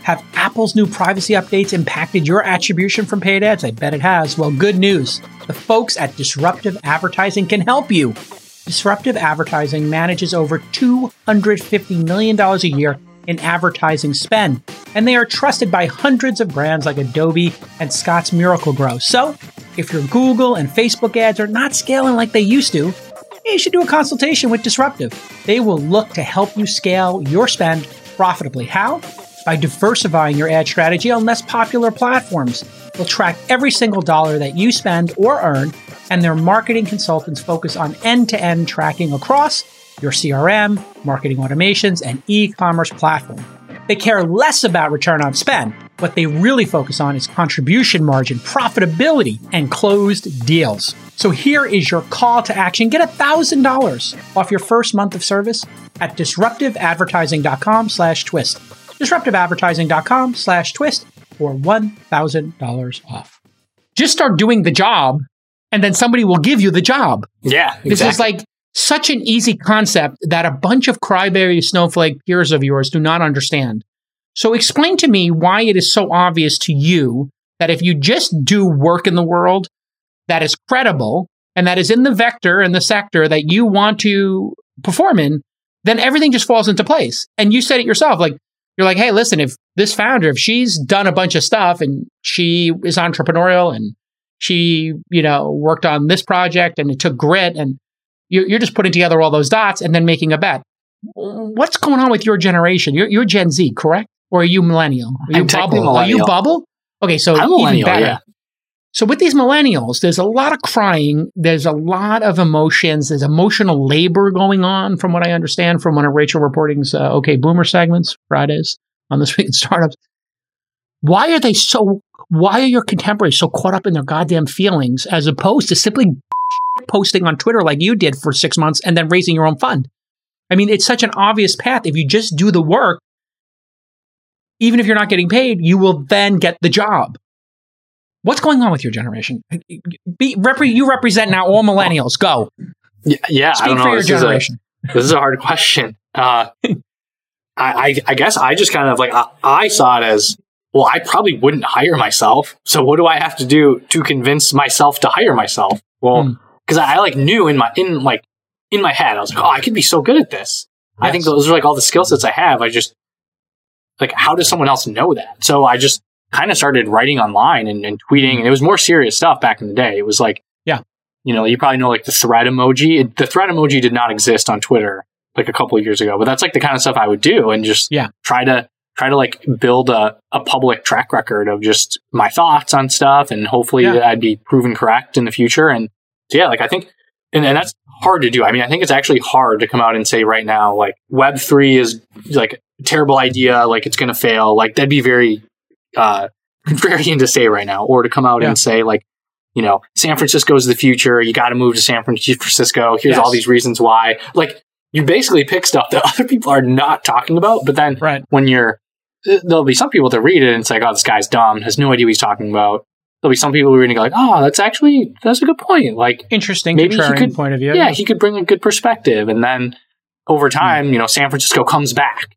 Have Apple's new privacy updates impacted your attribution from paid ads? I bet it has. Well, good news. The folks at Disruptive Advertising can help you. Disruptive Advertising manages over $250 million a year in advertising spend, and they are trusted by hundreds of brands like Adobe and Scotts Miracle-Gro. So, if your Google and Facebook ads are not scaling like they used to, you should do a consultation with Disruptive. They will look to help you scale your spend profitably. How? By diversifying your ad strategy on less popular platforms. They'll track every single dollar that you spend or earn, and their marketing consultants focus on end to end tracking across your CRM, marketing automations, and e commerce platform. They care less about return on spend. What they really focus on is contribution margin, profitability, and closed deals. So here is your call to action. Get $1,000 off your first month of service at disruptiveadvertising.com slash twist. Disruptiveadvertising.com slash twist for $1,000 off. Just start doing the job and then somebody will give you the job. Yeah, exactly. This is like such an easy concept that a bunch of crybaby snowflake peers of yours do not understand. So explain to me why it is so obvious to you that if you just do work in the world that is credible and that is in the vector and the sector that you want to perform in, then everything just falls into place. And you said it yourself, like you're like, hey, listen, if this founder, if she's done a bunch of stuff and she is entrepreneurial and she, you know, worked on this project and it took grit and you're, you're just putting together all those dots and then making a bet. What's going on with your generation? You're, you're Gen Z, correct? Or are you millennial? Are you I'm bubble? Are you bubble? Okay, so I'm even millennial, better. yeah. So with these millennials, there's a lot of crying. There's a lot of emotions. There's emotional labor going on, from what I understand from one of Rachel Reporting's uh, OK Boomer segments Fridays on this week in startups. Why are they so? Why are your contemporaries so caught up in their goddamn feelings as opposed to simply posting on Twitter like you did for six months and then raising your own fund? I mean, it's such an obvious path. If you just do the work, even if you're not getting paid, you will then get the job. What's going on with your generation? Be, repre- you represent now all millennials. Go. Yeah, yeah I don't for know. your This is, a, this is a hard question. Uh, I, I, I guess I just kind of like I, I saw it as well. I probably wouldn't hire myself. So what do I have to do to convince myself to hire myself? Hmm. Well, because I, I like knew in my in like in my head, I was like, oh, I could be so good at this. I think those are like all the skill sets I have. I just like how does someone else know that? So I just kind of started writing online and, and tweeting, and it was more serious stuff back in the day. It was like, yeah, you know, you probably know like the thread emoji. It, the thread emoji did not exist on Twitter like a couple years ago, but that's like the kind of stuff I would do and just yeah. try to try to like build a, a public track record of just my thoughts on stuff and hopefully Yeah. I'd be proven correct in the future. And so, yeah, like I think, and, and that's hard to do. I mean, I think it's actually hard to come out and say right now, like Web3 is like a terrible idea, like it's going to fail. Like that'd be very, uh, contrarian to say right now, or to come out Yeah. and say like, you know, San Francisco's the future. You got to move to San Francisco. Here's Yes. all these reasons why. Like you basically pick stuff that other people are not talking about, but then Right. when you're there'll be some people that read it and it's like, oh, this guy's dumb, has no idea what he's talking about. There'll be some people who read it and go like, oh, that's actually that's a good point. Like, Interesting Maybe he could- point of view. yeah, he could bring a good perspective, and then over hmm. time, you know, San Francisco comes back,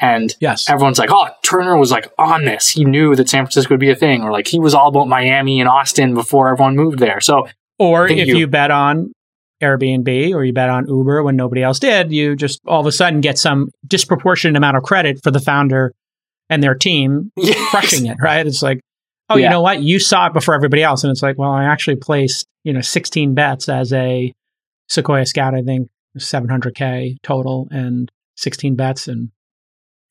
and Yes. everyone's like, oh, Turner was like on this. He knew that San Francisco would be a thing, or like he was all about Miami and Austin before everyone moved there. So Or if you- you bet on Airbnb or you bet on Uber when nobody else did, you just all of a sudden get some disproportionate amount of credit for the founder and their team crushing it, right? It's like, oh, you know what? You saw it before everybody else. And it's like, well, I actually placed, you know, 16 bets as a Sequoia Scout, I think 700K total and 16 bets. And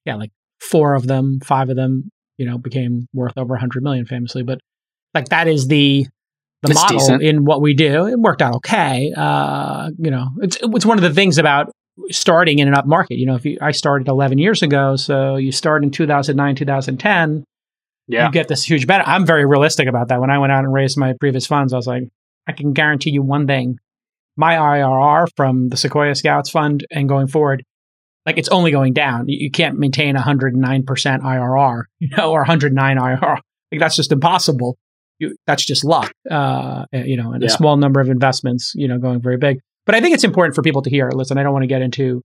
yeah, like four of them, five of them, you know, became worth over 100 million famously. But like that is the, the model decent. in what we do. It worked out okay. Uh, you know, it's, it's one of the things about starting in an up market. You know, if you, I started 11 years ago, so you start in 2009, 2010, yeah, you get this huge benefit. I'm very realistic about that. When I went out and raised my previous funds, I was like, I can guarantee you one thing. My IRR from the Sequoia Scouts fund and going forward, like it's only going down. You, can't maintain 109% IRR, you know, or 109 IRR. Like that's just impossible. You, that's just luck, uh, you know, and a small number of investments, you know, going very big. But I think it's important for people to hear. Listen, I don't want to get into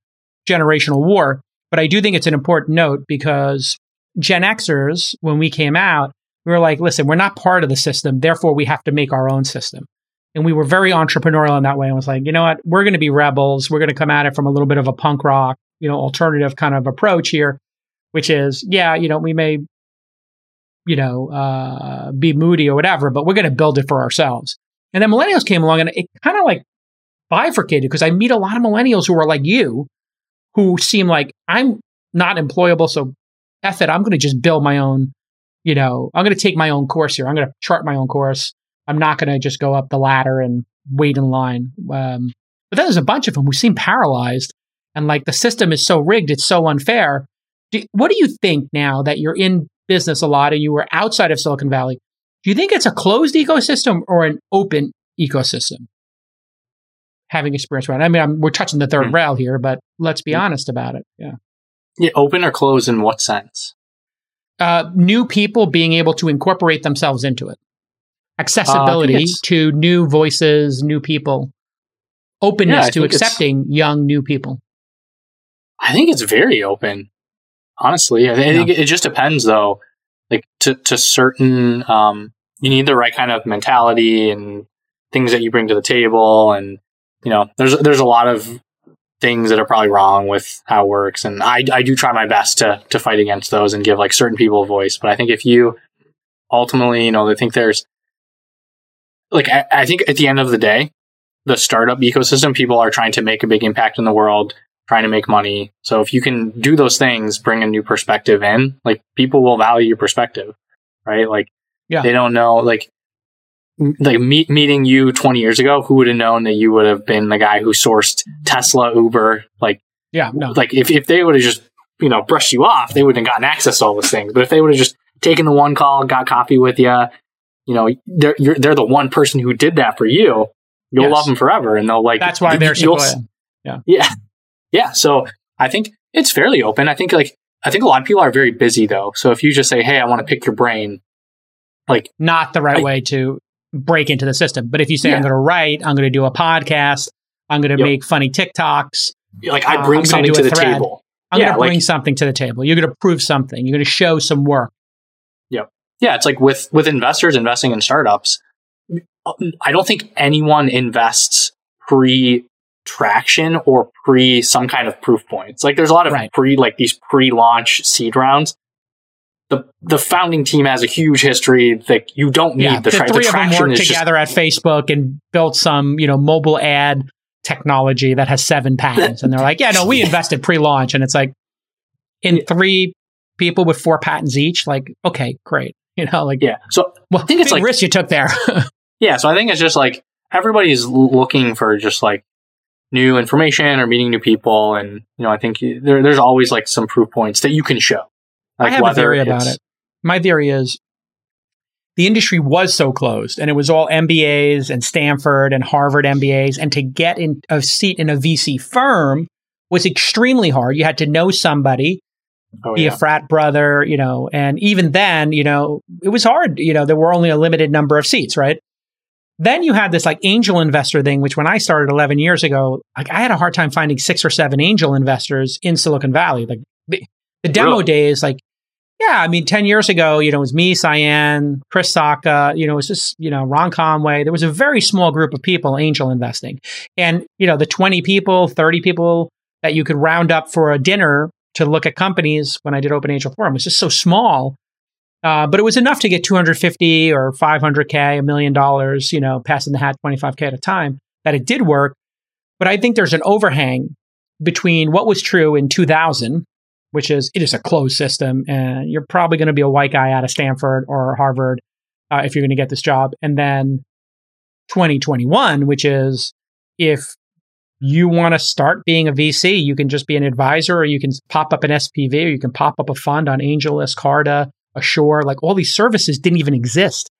generational war, but I do think it's an important note because Gen Xers, when we came out, we were like, listen, we're not part of the system. Therefore, we have to make our own system. And we were very entrepreneurial in that way. And was like, you know what? We're going to be rebels. We're going to come at it from a little bit of a punk rock, you know, alternative kind of approach here, which is, yeah, you know, we may, you know, uh, be moody or whatever, but we're going to build it for ourselves. And then millennials came along and it kind of like bifurcated because I meet a lot of millennials who are like you, who seem like I'm not employable. So F it, I'm going to just build my own, you know, I'm going to take my own course here. I'm going to chart my own course. I'm not going to just go up the ladder and wait in line. Um, but then there's a bunch of them who seem paralyzed and like the system is so rigged, it's so unfair. Do, what do you think now that you're in business a lot and you were outside of Silicon Valley? Do you think it's a closed ecosystem or an open ecosystem? Having experience around, I mean, I'm, we're touching the third Hmm. rail here, but let's be Hmm. honest about it. Yeah. Yeah, open or close in what sense? uh, new people being able to incorporate themselves into it, accessibility it's- to new voices, new people, openness Yeah, to accepting young new people. I think it's very open. Honestly, I, I think it just depends though. Like to to certain, um, you need the right kind of mentality and things that you bring to the table, and you know, there's there's a lot of things that are probably wrong with how it works, and I I do try my best to to fight against those and give like certain people a voice. But I think if you ultimately, you know, I think there's like I, I think at the end of the day, the startup ecosystem, people are trying to make a big impact in the world trying to make money. So if you can do those things, bring a new perspective in, like people will value your perspective, right? Like Yeah. they don't know, like, like meet, meeting you 20 years ago, who would have known that you would have been the guy who sourced Tesla, Uber? Like, Yeah, no, like if, if they would have just, you know, brushed you off, they wouldn't have gotten access to all those things. But if they would have just taken the one call, got coffee with you, you know, they're, you're, they're the one person who did that for you. You'll Yes. love them forever. And they'll like, that's why they're you'll- Sequoia. yeah. Yeah. So I think it's fairly open. I think like, I think a lot of people are very busy though. So if you just say, Hey, I want to pick your brain, like, Not the right I- way to break into the system. But if you say, I'm going to write, I'm going to do a podcast, I'm going to Yep. make funny TikToks, like Uh, I bring gonna something to the thread. table. I'm Yeah, going to bring something to the table. You're going to prove something. You're going to show some work. Yep. Yeah. It's like with, with investors investing in startups. I don't think anyone invests pre traction or pre some kind of proof points. Like there's a lot of Right. pre, like these pre launch seed rounds. The the founding team has a huge history that you don't need yeah, the, the tra- three the of them worked is just together at Facebook and built some, you know, mobile ad technology that has seven patents. and they're like, yeah, no, we invested pre-launch, and it's like in three people with four patents each. Like, okay, great. You know, like yeah. So well, I think it's like risk you took there. yeah. So I think it's just like everybody's looking for just like new information or meeting new people, and you know, I think there, there's always like some proof points that you can show. Like I have a theory about it. My theory is the industry was so closed and it was all MBAs and Stanford and Harvard MBAs. And to get in a seat in a VC firm was extremely hard. You had to know somebody, Oh, be yeah. a frat brother, you know, and even then, you know, it was hard. You know, there were only a limited number of seats, right? Then you had this like angel investor thing, which when I started 11 years ago, like I had a hard time finding six or seven angel investors in Silicon Valley. Like the, the demo Really? days, like, yeah, I mean, 10 years ago, you know, it was me, Cyan, Chris Sacca, you know, it was just, you know, Ron Conway. There was a very small group of people angel investing. And, you know, the 20 people, 30 people that you could round up for a dinner to look at companies when I did Open Angel Forum was just so small. Uh, but it was enough to get 250 or 500K, a million dollars, you know, passing the hat 25K at a time that it did work. But I think there's an overhang between what was true in 2000, which is it is a closed system and you're probably going to be a white guy out of Stanford or Harvard uh, if you're going to get this job. And then 2021, which is if you want to start being a VC, you can just be an advisor or you can pop up an SPV or you can pop up a fund on AngelList, Carta, Assure. Like all these services didn't even exist.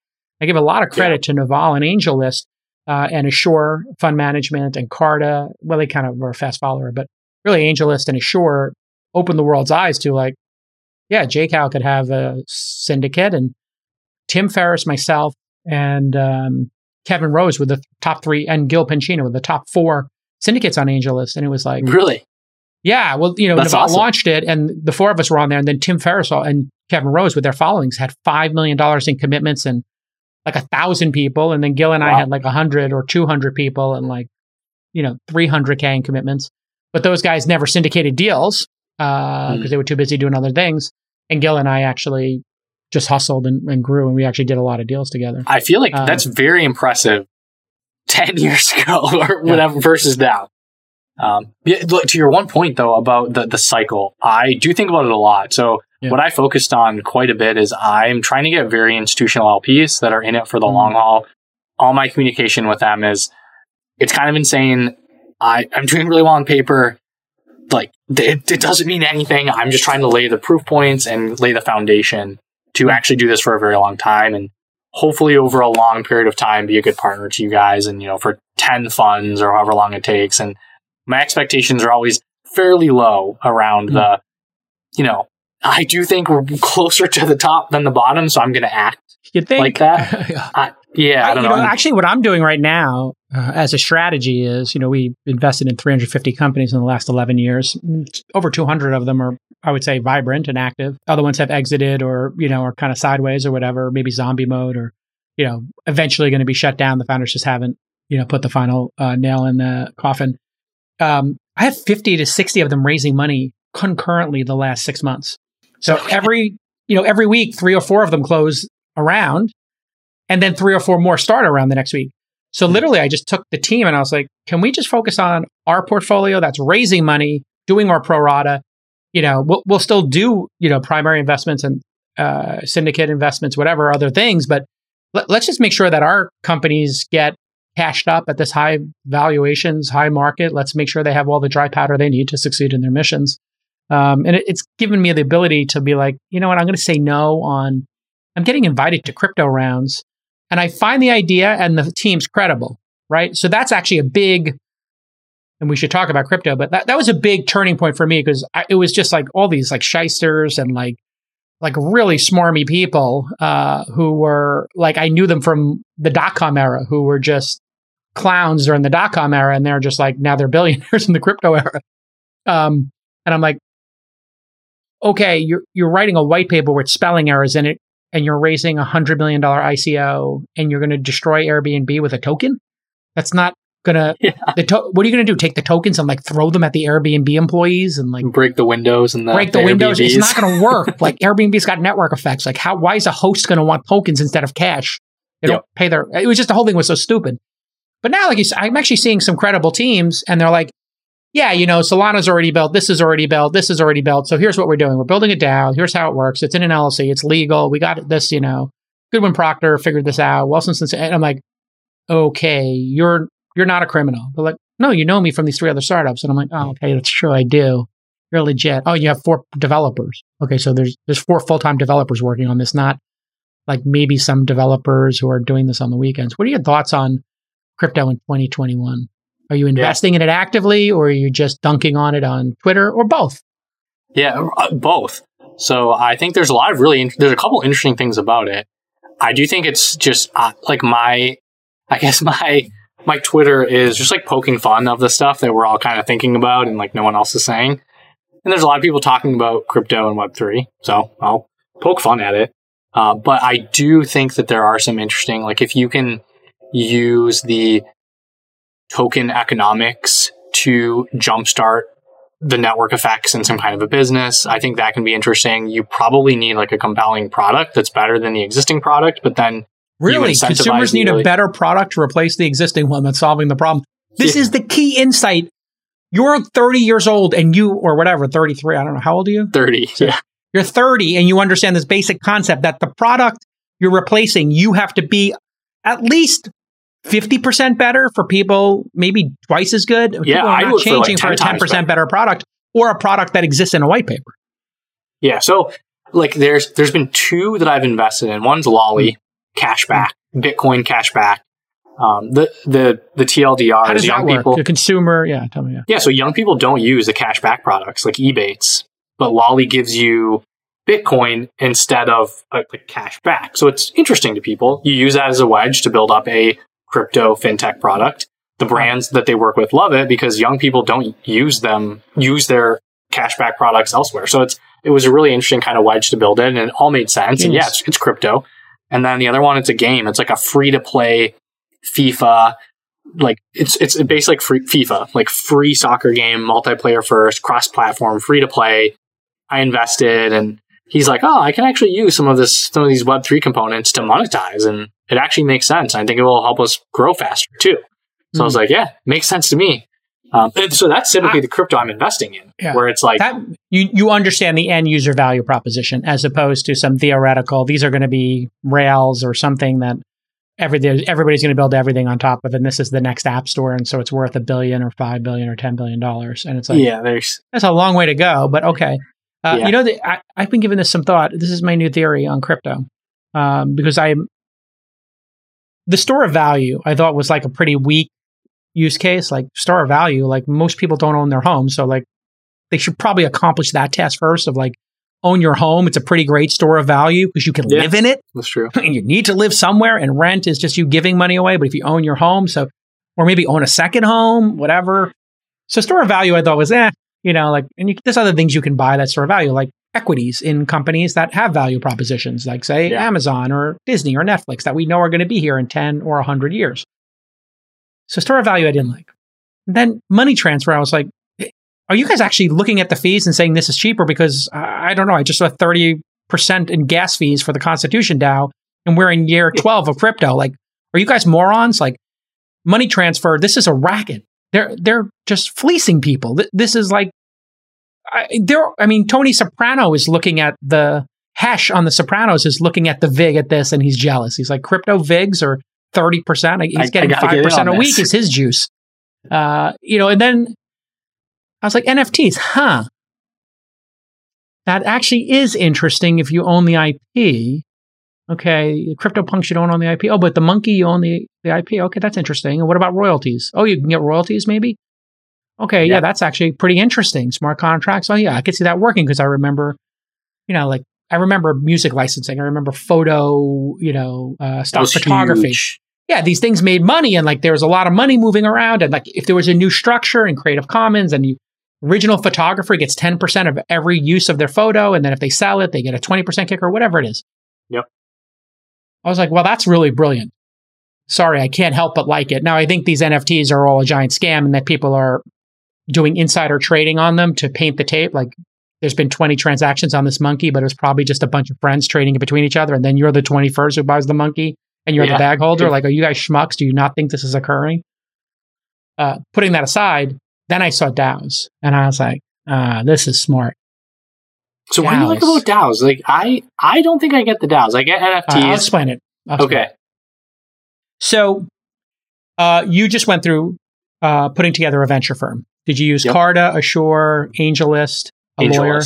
I give a lot of credit to Naval and AngelList uh, and Assure Fund Management and Carta. Well, they kind of were a fast follower, but really AngelList and Assure opened the world's eyes to like, yeah, JCal could have a syndicate and Tim Ferriss, myself, and um, Kevin Rose were the top three, and Gil Penchina were the top four syndicates on AngelList. And it was like, really yeah, well, you know, That's awesome. launched it, and the four of us were on there, and then Tim Ferriss and Kevin Rose with their followings had five million dollars in commitments and like a thousand people, and then Gil and I had like a hundred or two hundred people and like you know three hundred k in commitments. But those guys never syndicated deals because Hmm. they were too busy doing other things. And Gil and I actually just hustled and, and grew, and we actually did a lot of deals together. I feel like Um, that's very impressive. Ten years ago or whatever versus now. Um, yeah, look, to your one point though about the the cycle, I do think about it a lot. So Yeah. what I focused on quite a bit is I'm trying to get very institutional LPs that are in it for the Mhm. long haul. All my communication with them is it's kind of insane. I I'm doing really well on paper. Like it, it doesn't mean anything. I'm just trying to lay the proof points and lay the foundation to actually do this for a very long time and hopefully over a long period of time be a good partner to you guys and you know for 10 funds or however long it takes and my expectations are always fairly low around Mm. the you know i do think we're closer to the top than the bottom so i'm going to act You think Like that? I, yeah i, don't you know, Actually, what I'm doing right now uh, as a strategy is, you know, we invested in 350 companies in the last 11 years. Over 200 of them are, I would say, vibrant and active. Other ones have exited or, you know, are kind of sideways or whatever, maybe zombie mode or, you know, eventually going to be shut down. The founders just haven't, you know, put the final uh, nail in the coffin. Um, I have 50 to 60 of them raising money concurrently the last six months. So every, you know, every week, three or four of them close around and then three or four more start around the next week. So literally, I just took the team and I was like, can we just focus on our portfolio that's raising money, doing our pro rata? You know, we'll, we'll still do, you know, primary investments and uh, syndicate investments, whatever other things, but let, let's just make sure that our companies get cashed up at this high valuations, high market. Let's make sure they have all the dry powder they need to succeed in their missions. Um, and it, it's given me the ability to be like, you know what, I'm going to say no on, I'm getting invited to crypto rounds and I find the idea and the team's credible, right? So that's actually a big, and we should talk about crypto, but that, that was a big turning point for me because it was just like all these like shysters and like, like really smarmy people uh, who were like, I knew them from the dot com era who were just clowns during the dot com era. And they're just like, now they're billionaires in the crypto era. Um, and I'm like, okay, you're, you're writing a white paper with spelling errors in it and you're raising a hundred million dollar ICO and you're going to destroy Airbnb with a token. That's not going to Yeah. The to- what are you going to do? Take the tokens and like throw them at the Airbnb employees and like break the windows and the break the, the windows? It's not going to work. like Airbnb's got network effects. Like how? Why is a host going to want tokens instead of cash? They yep. don't pay their. It was just the whole thing was so stupid. But now, like you said, I'm actually seeing some credible teams, and they're like, yeah, you know, Solana's already built. This is already built. This is already built. So here's what we're doing. We're building it down. Here's how it works. It's in an LLC. It's legal. We got this, you know, Goodwin Procter figured this out. Wilson, and I'm like, okay, you're you're not a criminal. But like, no, you know me from these three other startups. And I'm like, oh, okay, that's true. I do. You're legit. Oh, you have four developers. Okay, so there's there's four full time developers working on this, not like maybe some developers who are doing this on the weekends. What are your thoughts on crypto in 2021? Are you investing yeah. in it actively, or are you just dunking on it on Twitter, or both? Yeah, uh, both. So I think there's a lot of really in- there's a couple interesting things about it. I do think it's just uh, like my, I guess my my Twitter is just like poking fun of the stuff that we're all kind of thinking about and like no one else is saying. And there's a lot of people talking about crypto and Web three, so I'll poke fun at it. Uh, but I do think that there are some interesting, like if you can use the token economics to jumpstart the network effects in some kind of a business. I think that can be interesting. You probably need like a compelling product that's better than the existing product, but then really consumers need really- a better product to replace the existing one that's solving the problem. This yeah. is the key insight. You're 30 years old and you, or whatever, 33. I don't know. How old are you? 30. So yeah. You're 30 and you understand this basic concept that the product you're replacing, you have to be at least 50% better for people, maybe twice as good. Yeah, people are not changing for, like for a 10% better. better product or a product that exists in a white paper. Yeah. So like there's there's been two that I've invested in. One's Lolli mm-hmm. cashback, Bitcoin cashback. Um, the the the TLDR How does young that work? people. The consumer, yeah, tell me. Yeah. yeah, so young people don't use the cashback products like Ebates, but Lolli gives you Bitcoin instead of a cash back. So it's interesting to people. You use that as a wedge to build up a crypto fintech product. The brands that they work with love it because young people don't use them, use their cashback products elsewhere. So it's, it was a really interesting kind of wedge to build it and it all made sense. Yes. And yeah, it's, it's crypto. And then the other one, it's a game. It's like a free to play FIFA. Like it's, it's basically like free FIFA, like free soccer game, multiplayer first, cross platform, free to play. I invested and he's like, oh, I can actually use some of this, some of these Web three components to monetize, and it actually makes sense. I think it will help us grow faster too. So mm. I was hmm. like, yeah, makes sense to me. Um, so that's typically I, the crypto I'm investing in, yeah. where it's like that, you you understand the end user value proposition as opposed to some theoretical. These are going to be rails or something that every, everybody's going to build everything on top of, and this is the next app store, and so it's worth a billion or five billion or ten billion dollars, and it's like yeah, there's that's a long way to go, but okay. Uh, yeah. You know, the, I, have been giving this some thought. This is my new theory on crypto um, because I the store of value I thought was like a pretty weak use case. Like store of value, like most people don't own their home, so like they should probably accomplish that task first of like own your home. It's a pretty great store of value because you can yeah, live in it. That's true. And you need to live somewhere, and rent is just you giving money away. But if you own your home, so or maybe own a second home, whatever. So store of value I thought was eh, you know, like, and you, there's other things you can buy that store of value, like equities in companies that have value propositions, like say yeah. Amazon or Disney or Netflix that we know are going to be here in 10 or 100 years. So store of value I didn't like. then money transfer, I was like, are you guys actually looking at the fees and saying this is cheaper? Because uh, I don't know, I just saw 30% in gas fees for the Constitution DAO, and we're in year 12 of crypto. Like, are you guys morons? Like, money transfer, this is a racket. They're they're just fleecing people. This is like I, there. I mean, Tony Soprano is looking at the Hesh on the Sopranos is looking at the vig at this, and he's jealous. He's like, crypto vigs are thirty percent. He's getting five percent a week. Is his juice? Uh, you know, and then I was like, NFTs, huh? That actually is interesting if you own the IP. Okay, CryptoPunks you don't own the IP. Oh, but the monkey you own the, the IP. Okay, that's interesting. And what about royalties? Oh, you can get royalties maybe? Okay, yeah, yeah that's actually pretty interesting. Smart contracts. Oh yeah, I could see that working because I remember, you know, like I remember music licensing. I remember photo, you know, uh, stock photography. Huge. Yeah, these things made money and like there was a lot of money moving around. And like if there was a new structure in Creative Commons and you original photographer gets 10% of every use of their photo. And then if they sell it, they get a 20% kick or whatever it is. Yep. I was like, well, that's really brilliant. sorry, I can't help but like it. Now, I think these NFTs are all a giant scam and that people are doing insider trading on them to paint the tape. Like there's been 20 transactions on this monkey, but it was probably just a bunch of friends trading it between each other. And then you're the 21st who buys the monkey and you're yeah. the bag holder. Like, are you guys schmucks? Do you not think this is occurring? Uh, putting that aside, then I saw DAOs and I was like, uh, this is smart. So DAOs. what do you like about DAOs? Like, I, I don't think I get the DAOs. I get NFTs. Uh, I'll explain it. I'll okay. It. So, uh, you just went through uh, putting together a venture firm. Did you use yep. Carta, Assure, AngelList, a AngelList. lawyer?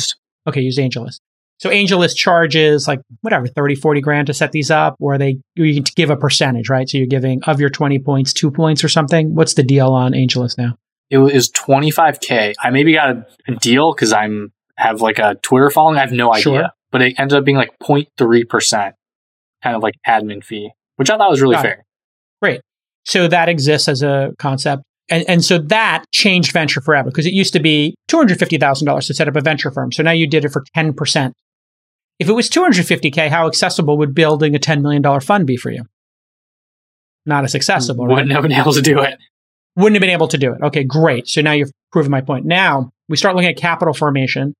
Okay, use AngelList. So AngelList charges like whatever, 30, 40 grand to set these up, or they you can give a percentage, right? So you're giving of your 20 points, two points or something. What's the deal on AngelList now? It was 25K. I maybe got a, a deal because I'm have like a Twitter following. I have no idea. Sure. But it ended up being like 0.3% kind of like admin fee, which I thought was really got fair. It. Great. So that exists as a concept. And, and so that changed venture forever because it used to be $250,000 to set up a venture firm. So now you did it for 10%. If it was 250K, how accessible would building a $10 million fund be for you? Not as accessible. Wouldn't right? have been able to do it. Wouldn't have been able to do it. Okay, great. So now you've proven my point. Now we start looking at capital formation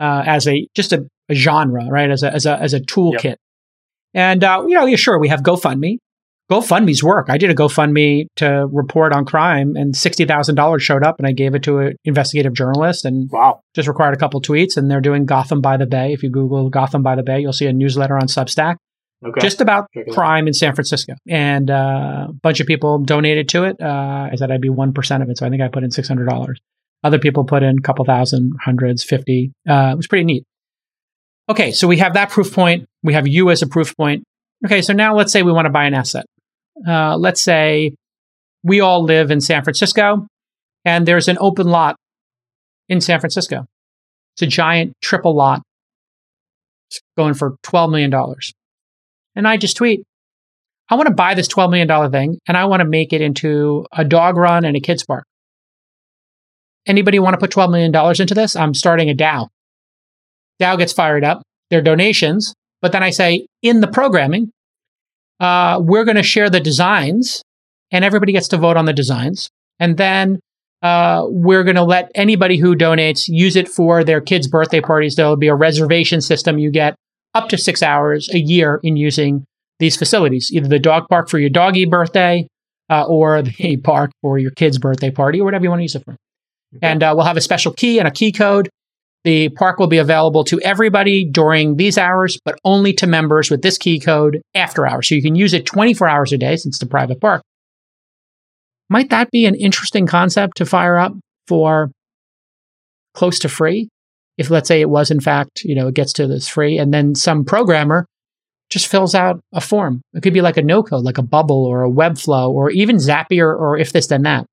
uh, as a just a, a, genre, right? As a as a as a toolkit. Yep. And uh, you know, yeah, sure, we have GoFundMe, GoFundMe's work. I did a GoFundMe to report on crime, and sixty thousand dollars showed up, and I gave it to an investigative journalist, and wow, just required a couple tweets, and they're doing Gotham by the Bay. If you Google Gotham by the Bay, you'll see a newsletter on Substack, okay. just about crime in San Francisco, and uh, a bunch of people donated to it. Uh, I said I'd be one percent of it, so I think I put in six hundred dollars. Other people put in a couple thousand, hundreds, fifty. Uh, it was pretty neat. Okay, so we have that proof point. We have you as a proof point. Okay, so now let's say we want to buy an asset uh, let's say we all live in San Francisco and there's an open lot in San Francisco. It's a giant triple lot. It's going for $12 million. And I just tweet, I want to buy this $12 million thing and I want to make it into a dog run and a kids park. Anybody want to put $12 million into this? I'm starting a DAO. DAO gets fired up. Their donations. But then I say, in the programming, uh, we're going to share the designs and everybody gets to vote on the designs. And then uh, we're going to let anybody who donates use it for their kids' birthday parties. There'll be a reservation system. You get up to six hours a year in using these facilities, either the dog park for your doggy birthday uh, or the park for your kid's birthday party or whatever you want to use it for. Okay. And uh, we'll have a special key and a key code the park will be available to everybody during these hours, but only to members with this key code after hours. So you can use it 24 hours a day since it's a private park. Might that be an interesting concept to fire up for close to free? If let's say it was in fact, you know, it gets to this free and then some programmer just fills out a form. It could be like a no code, like a bubble or a Webflow or even Zapier or if this then that.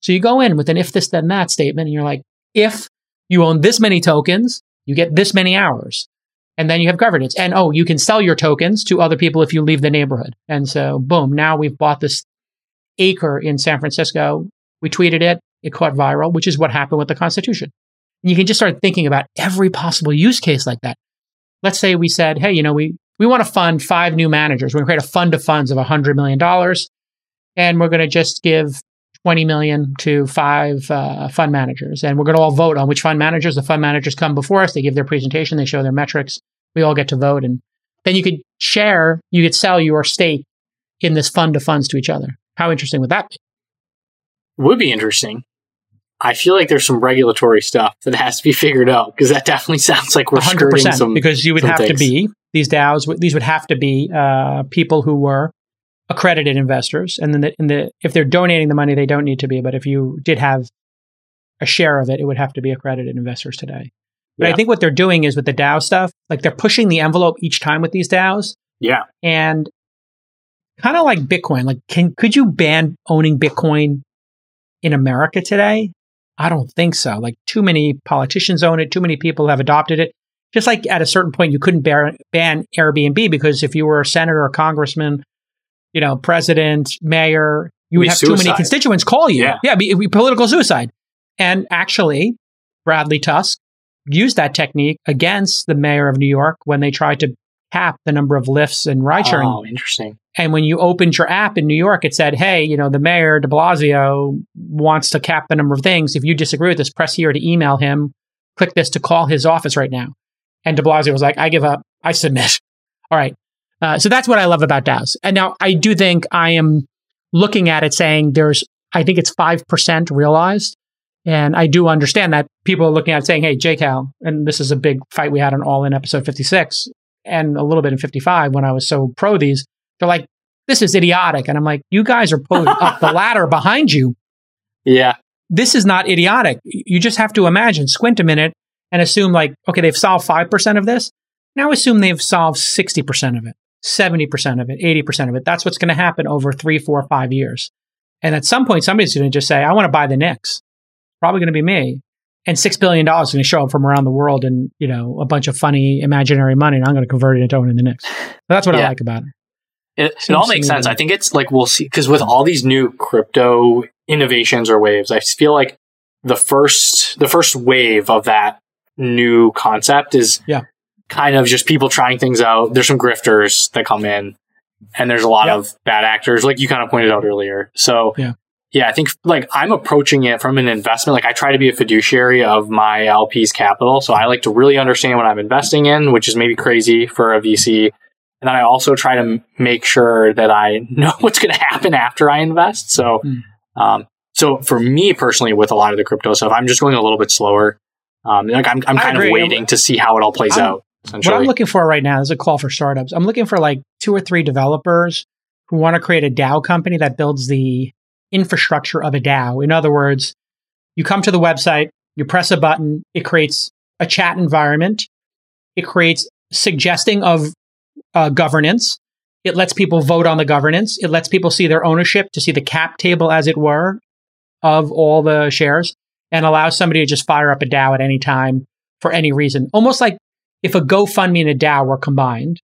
So you go in with an if this then that statement and you're like, if you own this many tokens, you get this many hours. And then you have governance. And oh, you can sell your tokens to other people if you leave the neighborhood. And so, boom, now we've bought this acre in San Francisco. We tweeted it. It caught viral, which is what happened with the Constitution. And you can just start thinking about every possible use case like that. Let's say we said, hey, you know, we, we want to fund five new managers. We're going to create a fund of funds of $100 million. And we're going to just give 20 million to five uh, fund managers. And we're going to all vote on which fund managers. The fund managers come before us. They give their presentation. They show their metrics. We all get to vote. And then you could share, you could sell your stake in this fund of funds to each other. How interesting would that be? Would be interesting. I feel like there's some regulatory stuff that has to be figured out because that definitely sounds like we're 100% some, because you would have things. to be these DAOs. These would have to be uh, people who were accredited investors, and then the, the, if they're donating the money, they don't need to be. But if you did have a share of it, it would have to be accredited investors today. But yeah. I think what they're doing is with the DAO stuff, like they're pushing the envelope each time with these DAOs. Yeah, and kind of like Bitcoin. Like, can could you ban owning Bitcoin in America today? I don't think so. Like, too many politicians own it. Too many people have adopted it. Just like at a certain point, you couldn't ban Airbnb because if you were a senator or congressman you know, president, mayor, you would have suicide. too many constituents call you. Yeah, yeah be, be political suicide. And actually, Bradley Tusk used that technique against the mayor of New York when they tried to cap the number of lifts and ride sharing. Oh, interesting. And when you opened your app in New York, it said, hey, you know, the mayor, de Blasio, wants to cap the number of things. If you disagree with this, press here to email him. Click this to call his office right now. And de Blasio was like, I give up. I submit. All right. Uh, so that's what I love about DAOs. And now I do think I am looking at it saying there's, I think it's 5% realized. And I do understand that people are looking at it saying, hey, JCal, and this is a big fight we had on All In episode 56 and a little bit in 55 when I was so pro these. They're like, this is idiotic. And I'm like, you guys are pulling up the ladder behind you. Yeah. This is not idiotic. You just have to imagine, squint a minute and assume like, okay, they've solved 5% of this. Now assume they've solved 60% of it, 70% of it, 80% of it. That's what's going to happen over three, four, five years. And at some point, somebody's going to just say, I want to buy the Knicks. Probably going to be me. And $6 billion is going to show up from around the world and, you know, a bunch of funny imaginary money. And I'm going to convert it into owning the Knicks. that's what yeah. I like about it. It, it all makes sense. I think it's like we'll see because with all these new crypto innovations or waves, I feel like the first the first wave of that new concept is yeah. Kind of just people trying things out. There's some grifters that come in, and there's a lot yeah. of bad actors, like you kind of pointed out earlier. So yeah. Yeah, I think like I'm approaching it from an investment. Like I try to be a fiduciary of my LP's capital. So I like to really understand what I'm investing in, which is maybe crazy for a VC. And then I also try to make sure that I know what's going to happen after I invest. So, mm. um, so for me personally, with a lot of the crypto stuff, I'm just going a little bit slower. Um, like I'm, I'm kind of waiting to see how it all plays I'm, out. What I'm looking for right now is a call for startups. I'm looking for like two or three developers who want to create a DAO company that builds the infrastructure of a DAO. In other words, you come to the website, you press a button, it creates a chat environment, it creates suggesting of uh, governance. It lets people vote on the governance. It lets people see their ownership to see the cap table, as it were, of all the shares and allows somebody to just fire up a DAO at any time for any reason. Almost like if a GoFundMe and a DAO were combined,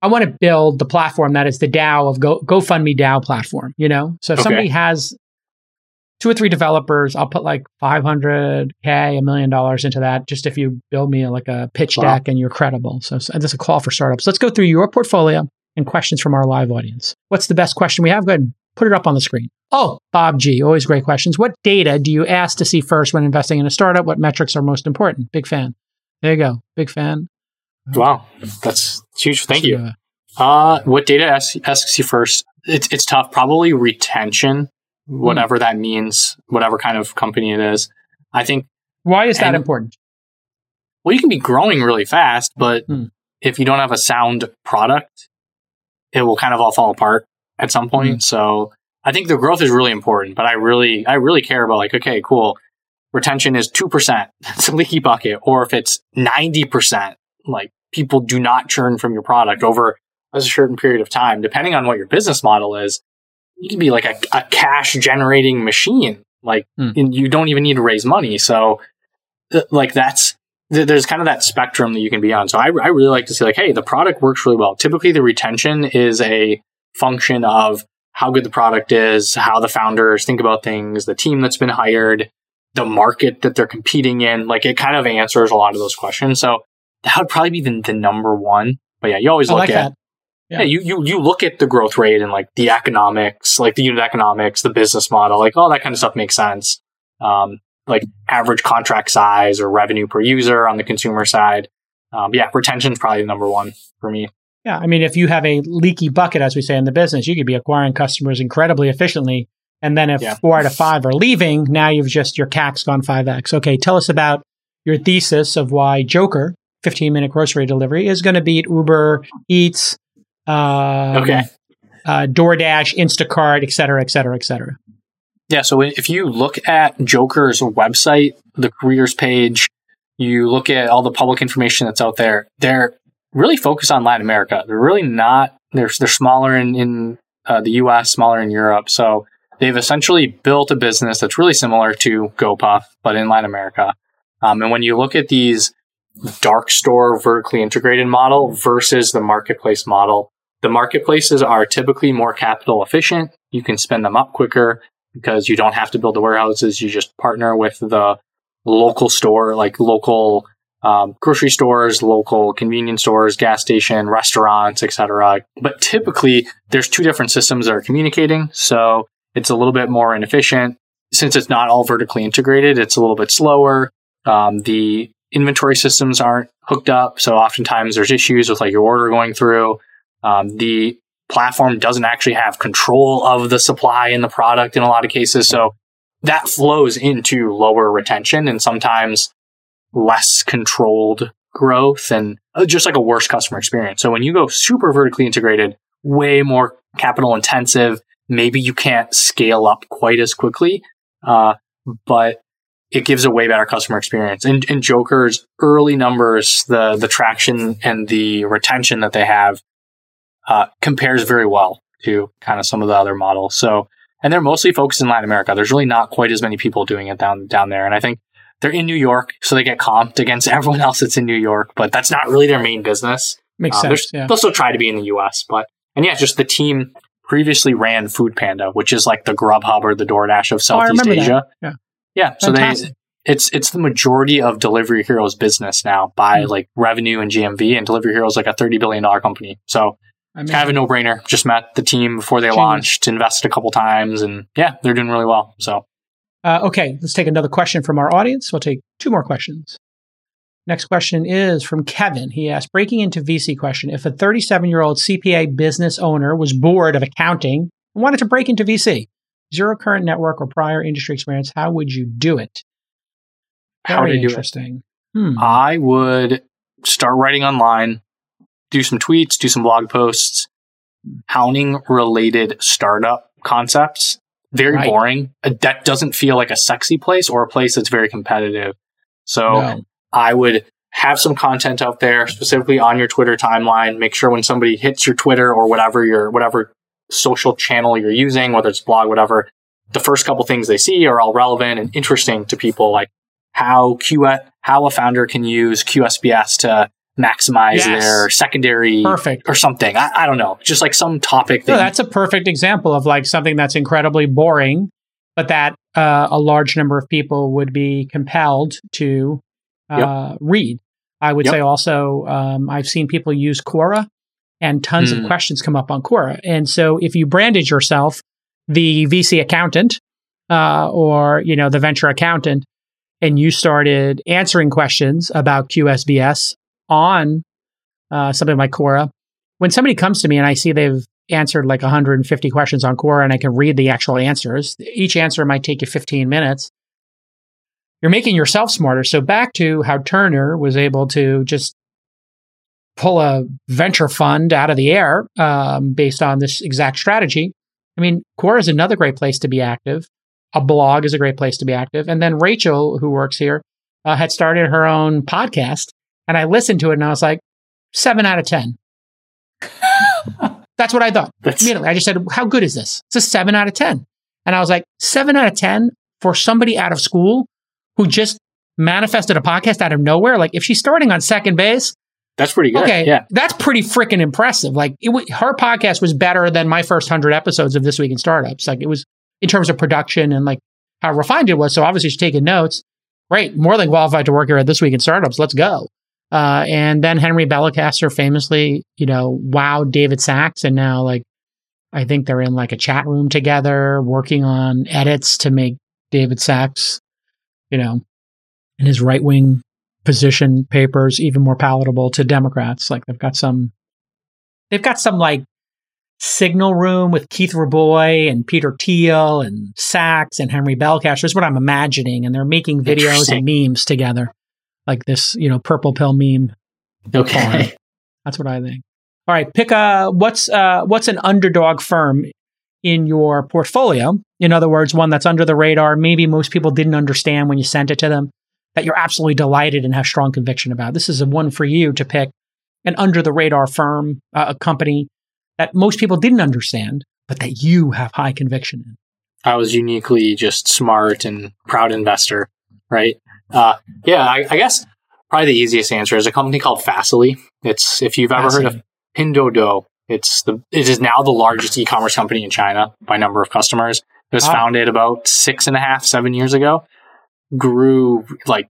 I want to build the platform that is the DAO of Go GoFundMe DAO platform. You know, so if okay. somebody has two or three developers, I'll put like 500k, a million dollars into that. Just if you build me like a pitch wow. deck and you're credible. So, so that's a call for startups. Let's go through your portfolio and questions from our live audience. What's the best question we have? Go ahead and put it up on the screen. Oh, Bob G, always great questions. What data do you ask to see first when investing in a startup? What metrics are most important? Big fan. There you go. Big fan. Wow, that's huge. Thank you. Uh, what data asks, asks you first? It's it's tough. Probably retention, whatever mm. that means, whatever kind of company it is. I think. Why is that important? Well, you can be growing really fast, but mm. if you don't have a sound product, it will kind of all fall apart at some point. Mm. So I think the growth is really important, but I really, I really care about like, okay, cool. Retention is 2%. It's a leaky bucket. Or if it's 90%, like people do not churn from your product over a certain period of time, depending on what your business model is, you can be like a, a cash generating machine. Like mm. you don't even need to raise money. So th- like that's, th- there's kind of that spectrum that you can be on. So I, I really like to see like, Hey, the product works really well. Typically the retention is a function of how good the product is, how the founders think about things, the team that's been hired, the market that they're competing in. Like it kind of answers a lot of those questions. So that would probably be the, the number one. But yeah, you always look like at yeah. yeah. you, you you look at the growth rate and like the economics, like the unit economics, the business model, like all that kind of stuff makes sense. Um, like average contract size or revenue per user on the consumer side. Um, yeah, retention is probably the number one for me. Yeah, I mean, if you have a leaky bucket, as we say in the business, you could be acquiring customers incredibly efficiently, and then if yeah. four out of five are leaving, now you've just your CAC's gone five x. Okay, tell us about your thesis of why Jokr 15 minute grocery delivery is going to beat Uber Eats, um, okay, uh, DoorDash, Instacart, et cetera, et cetera, et cetera. Yeah. So if you look at Jokr's website, the careers page, you look at all the public information that's out there, they're really focused on Latin America. They're really not, they're, they're smaller in, in uh, the US, smaller in Europe. So they've essentially built a business that's really similar to GoPuff, but in Latin America. Um, and when you look at these dark store vertically integrated model versus the marketplace model. The marketplaces are typically more capital efficient. You can spend them up quicker because you don't have to build the warehouses. You just partner with the local store, like local um, grocery stores, local convenience stores, gas station, restaurants, etc. But typically, there's two different systems that are communicating, so it's a little bit more inefficient. Since it's not all vertically integrated, it's a little bit slower. Um, the inventory systems aren't hooked up, so oftentimes there's issues with like your order going through. Um, the platform doesn't actually have control of the supply and the product in a lot of cases, so that flows into lower retention and sometimes less controlled growth and uh, just like a worse customer experience. So when you go super vertically integrated, way more capital intensive, maybe you can't scale up quite as quickly, uh, but it gives a way better customer experience. And, and Jokr's early numbers, the the traction and the retention that they have, uh, compares very well to kind of some of the other models. So, and they're mostly focused in Latin America. There's really not quite as many people doing it down down there. And I think they're in New York, so they get comped against everyone else that's in New York, but that's not really their main business. Makes Uh, sense. Yeah. They'll still try to be in the US, but, and yeah, just the team previously ran Food Panda, which is like the Grubhub or the DoorDash of Oh, Southeast that. Asia. Yeah. Yeah. So they, it's, it's the majority of Delivery Hero's business now by Hmm. like revenue and GMV, and Delivery Hero is like a $30 billion company. So I it's kind of a no brainer. Just met the team before they Genius. launched, invested a couple times, and yeah, they're doing really well. So Uh, okay, let's take another question from our audience. We'll take two more questions. Next question is from Kevin. He asked, breaking into VC question, if a 37 year old CPA business owner was bored of accounting and wanted to break into VC, zero current network or prior industry experience, how would you do it? how Very do it? interesting. Hmm. I would start writing online, do some tweets, do some blog posts, accounting related startup concepts. Very Right. boring. That doesn't feel like a sexy place or a place that's very competitive. So No. I would have some content out there specifically on your Twitter timeline. Make sure when somebody hits your Twitter or whatever your whatever social channel you're using, whether it's blog, whatever, the first couple things they see are all relevant and interesting to people, like how Q how a founder can use QSBS to maximize Yes. their secondary Perfect. or something. I, I don't know, just like some topic No, that that's a perfect example of like something that's incredibly boring, but that uh, a large number of people would be compelled to uh, read. I would Yep. say also, um, I've seen people use Quora and tons of Hmm. questions come up on Quora. And so if you branded yourself the VC accountant uh, or, you know, the venture accountant, and you started answering questions about QSBS on uh, something like Quora, when somebody comes to me and I see they've answered like 150 questions on Quora and I can read the actual answers, each answer might take you 15 minutes. You're making yourself smarter. So back to how Turner was able to just pull a venture fund out of the air um, based on this exact strategy. I mean, Quora is another great place to be active. A blog is a great place to be active. And then Rachel, who works here, uh, had started her own podcast. And I listened to it and I was like, seven out of 10. That's what I thought. That's- Immediately, I just said, How good is this? It's a seven out of 10. And I was like, Seven out of 10 for somebody out of school who just manifested a podcast out of nowhere? Like, if she's starting on second base, that's pretty good. okay, Yeah. that's pretty freaking impressive. Like, it, w- her podcast was better than my first 100 episodes of This Week in Startups. Like, it was in terms of production and like how refined it was. So, obviously, she's taking notes. Great. More than qualified to work here at This Week in Startups. Let's go. Uh, and then Henry Belcaster famously, you know, wowed David Sacks. And now, like, I think they're in like a chat room together working on edits to make David Sacks, you know, and his right wing position papers even more palatable to Democrats. Like they've got some, they've got some like signal room with Keith Rabois and Peter Thiel and Sacks and Henry Belcaster is what I'm imagining. And they're making videos and memes together, like this, you know, purple pill meme. Okay. That's what I think. All right, pick a what's uh, what's an underdog firm in your portfolio. In other words, one that's under the radar. Maybe most people didn't understand when you sent it to them. That you're absolutely delighted and have strong conviction about. This is a one for you to pick an under the radar firm, uh, a company that most people didn't understand, but that you have high conviction in. I was uniquely just smart and proud investor, right? Uh, yeah, I, I guess probably the easiest answer is a company called Facily. It's if you've ever heard of Pinduoduo, it's the it is now the largest e-commerce company in China by number of customers. It was Wow. founded about six and a half, seven years ago. Grew like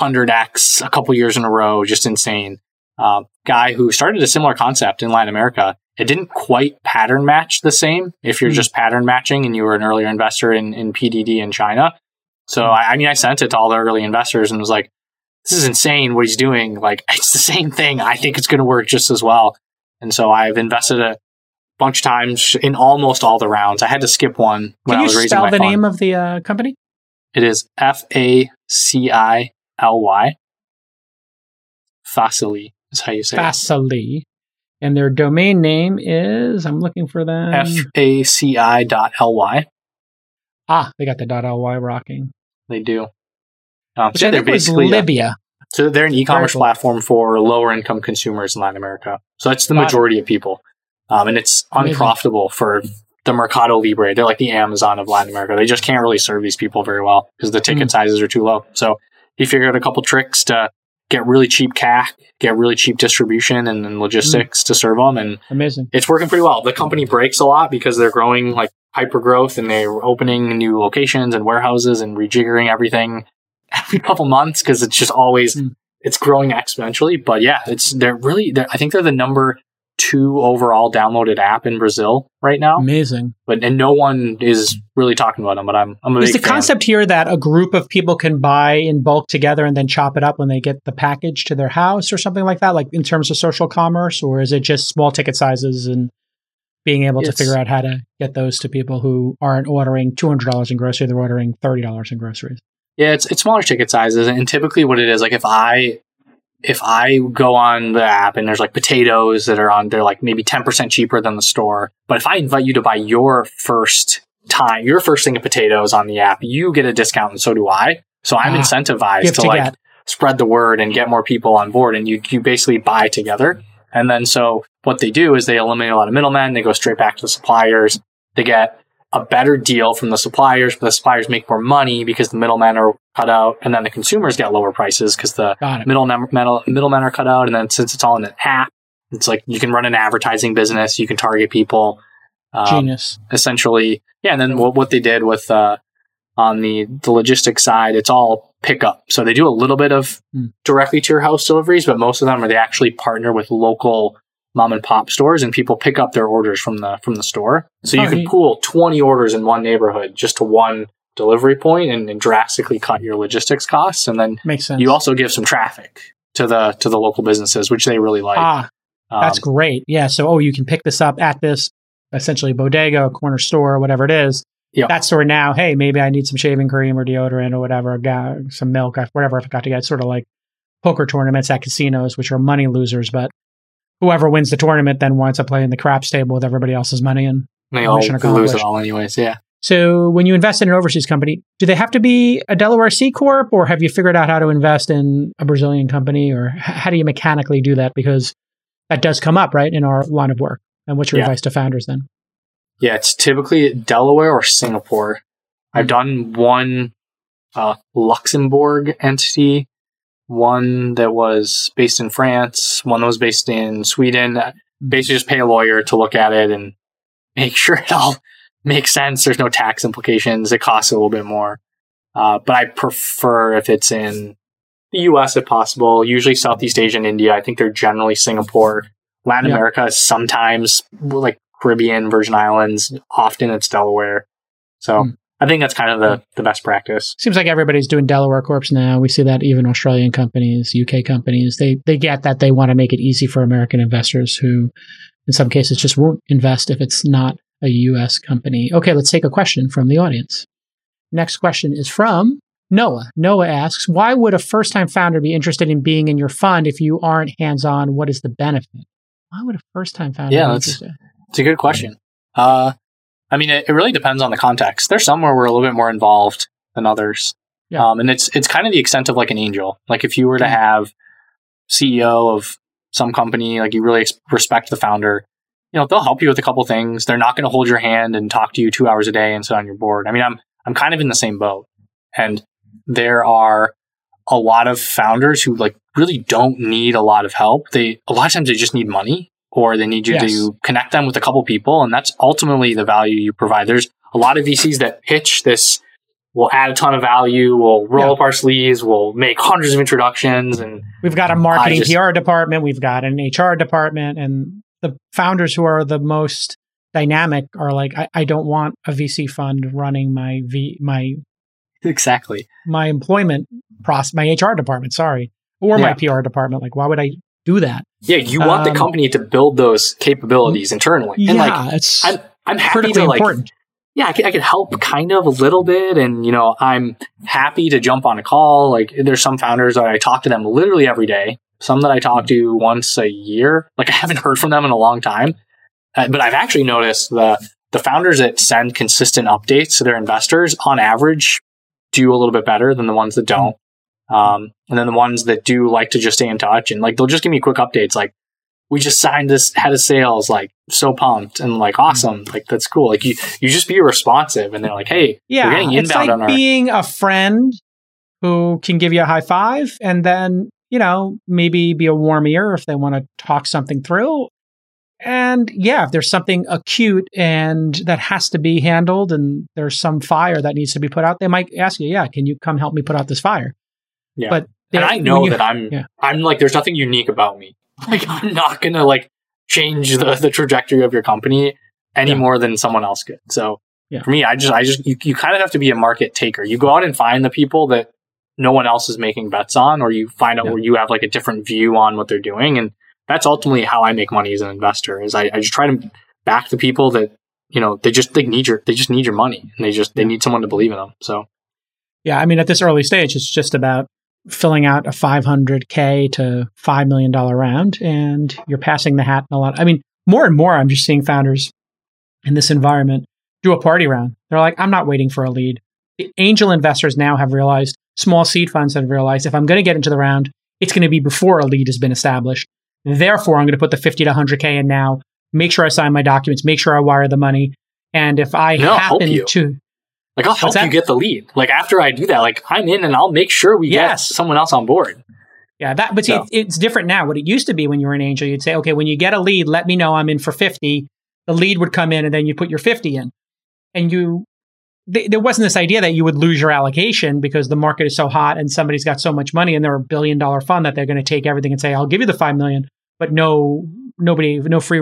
100x a couple years in a row, just insane. Uh, guy who started a similar concept in Latin America. It didn't quite pattern match the same if you're mm-hmm. just pattern matching and you were an earlier investor in, in PDD in China. So. I, I mean, I sent it to all the early investors and was like, this is insane what he's doing. Like, it's the same thing. I think it's going to work just as well. And so I've invested a bunch of times in almost all the rounds. I had to skip one when Can I was raising my spell the name of the uh, company? It is F A C I L Y. Facily is how you say it. Facily. And their domain name is, I'm looking for them. F A C I dot L Y. Ah, they got the dot .ly rocking. They do. Um, Which so they're basically Libya. So they're an e-commerce cool. platform for lower income consumers in Latin America. So that's the majority it. of people. Um, and it's Amazing. unprofitable for the Mercado Libre. They're like the Amazon of Latin America. They just can't really serve these people very well because the ticket mm. sizes are too low. So he figured out a couple tricks to get really cheap CAC, get really cheap distribution and, and logistics mm. to serve them. And amazing. It's working pretty well. The company breaks a lot because they're growing like hyper growth and they're opening new locations and warehouses and rejiggering everything every couple months because it's just always, mm. it's growing exponentially. But yeah, it's, they're really, they're, I think they're the number two overall downloaded app in Brazil right now. Amazing. But and no one is really talking about them. But I'm I'm a Is the fan. concept here that a group of people can buy in bulk together and then chop it up when they get the package to their house or something like that? Like in terms of social commerce, or is it just small ticket sizes and being able it's, to figure out how to get those to people who aren't ordering two hundred dollars in grocery, they're ordering thirty dollars in groceries. Yeah, it's it's smaller ticket sizes, and typically what it is like if I if I go on the app and there's like potatoes that are on, they're like maybe 10% cheaper than the store. But if I invite you to buy your first time, your first thing of potatoes on the app, you get a discount and so do I. So I'm ah, incentivized to, to like spread the word and get more people on board and you, you basically buy together. And then so what they do is they eliminate a lot of middlemen. They go straight back to the suppliers. They get a better deal from the suppliers, but the suppliers make more money because the middlemen are cut out, and then the consumers get lower prices because the middlemen middlemen are cut out, and then since it's all in an app, it's like you can run an advertising business, you can target people. Um, Genius. Essentially, yeah. And then what, what they did with uh, on the the logistics side, it's all pickup. So they do a little bit of mm. directly to your house deliveries, but most of them are they actually partner with local mom and pop stores and people pick up their orders from the from the store. So you oh, can pool 20 orders in one neighborhood just to one delivery point and, and, drastically cut your logistics costs and then makes sense. You also give some traffic to the to the local businesses which they really like. Ah, um, that's great. Yeah, so oh you can pick this up at this essentially bodega, corner store, whatever it is. Yep. That store now, hey, maybe I need some shaving cream or deodorant or whatever, some milk, whatever I forgot to get. It's Sort of like poker tournaments at casinos, which are money losers, but whoever wins the tournament then winds up playing the craps table with everybody else's money and they all lose it all anyways. Yeah. So when you invest in an overseas company, do they have to be a Delaware C corp, or have you figured out how to invest in a Brazilian company, or how do you mechanically do that? Because that does come up right in our line of work. And what's your yeah. advice to founders then? Yeah, it's typically Delaware or Singapore. I've hmm. done one uh, Luxembourg entity one that was based in France, one that was based in Sweden. Basically, just pay a lawyer to look at it and make sure it all makes sense. There's no tax implications. It costs a little bit more. Uh, but I prefer if it's in the US if possible, usually Southeast Asia and India. I think they're generally Singapore. Latin yeah. America sometimes like Caribbean, Virgin Islands. Often it's Delaware. So mm. I think that's kind of the, the best practice. Seems like everybody's doing Delaware Corps now. We see that even Australian companies, UK companies, they they get that they want to make it easy for American investors who in some cases just won't invest if it's not a US company. Okay, let's take a question from the audience. Next question is from Noah. Noah asks, why would a first time founder be interested in being in your fund if you aren't hands on? What is the benefit? Why would a first time founder yeah, that's, It's a good question. Uh, I mean, it, it, really depends on the context. There's some where we're a little bit more involved than others. Yeah. Um, and it's it's kind of the extent of like an angel. Like if you were to mm-hmm. have CEO of some company, like you really respect the founder, you know, they'll help you with a couple things. They're not going to hold your hand and talk to you two hours a day and sit on your board. I mean, I'm I'm kind of in the same boat, and there are a lot of founders who like really don't need a lot of help. They a lot of times they just need money or they need you yes. to connect them with a couple people. And that's ultimately the value you provide. There's a lot of VCs that pitch this we'll add a ton of value, we'll roll yeah. up our sleeves, we'll make hundreds of introductions, and we've got a marketing just, PR department, we've got an HR department, and the founders who are the most dynamic are like, I, I don't want a VC fund running my V my exactly my employment process, my HR department. Sorry, or yeah. my PR department. Like, why would I do that? Yeah, you want um, the company to build those capabilities internally. And yeah, like, it's I'm, I'm happy to like, important. yeah, I can, I can help kind of a little bit. And, you know, I'm happy to jump on a call. Like there's some founders that I talk to them literally every day. Some that I talk to once a year. Like I haven't heard from them in a long time. Uh, but I've actually noticed the, the founders that send consistent updates to their investors on average do a little bit better than the ones that don't. Um, and then the ones that do like to just stay in touch and like they'll just give me quick updates like we just signed this head of sales like so pumped and like awesome like that's cool. Like you you just be responsive and they're like hey yeah we're getting it's like being our- a friend who can give you a high five and then you know maybe be a warm ear if they want to talk something through. And yeah if there's something acute and that has to be handled and there's some fire that needs to be put out they might ask you yeah can you come help me put out this fire yeah. But and I know you, that I'm yeah. I'm like there's nothing unique about me. Like I'm not gonna like change the, the trajectory of your company any yeah. more than someone else could. So yeah. for me, I just I just you, you kind of have to be a market taker. You go out and find the people that no one else is making bets on, or you find out where you have like a different view on what they're doing. And that's ultimately how I make money as an investor is I, I just try to back the people that, you know, they just they need your they just need your money and they just they need someone to believe in them. So yeah, I mean at this early stage it's just about filling out a 500k to $5 million round and you're passing the hat in a lot. I mean, more and more, I'm just seeing founders in this environment do a party round. They're like, I'm not waiting for a lead. The angel investors now have realized, small seed funds have realized, if I'm going to get into the round, it's going to be before a lead has been established. Therefore, I'm going to put the 50 to 100k in now, make sure I sign my documents, make sure I wire the money. And if I no, happen to, like I'll help you get the lead. Like after I do that, like I'm in and I'll make sure we yes. get someone else on board. Yeah, that but see, so. it's different now. What it used to be when you were an angel, you'd say, okay, when you get a lead, let me know I'm in for 50. The lead would come in and then you put your 50 in. And you th- there wasn't this idea that you would lose your allocation because the market is so hot and somebody's got so much money and they're a billion dollar fund that they're going to take everything and say, I'll give you the 5 million, but no nobody no free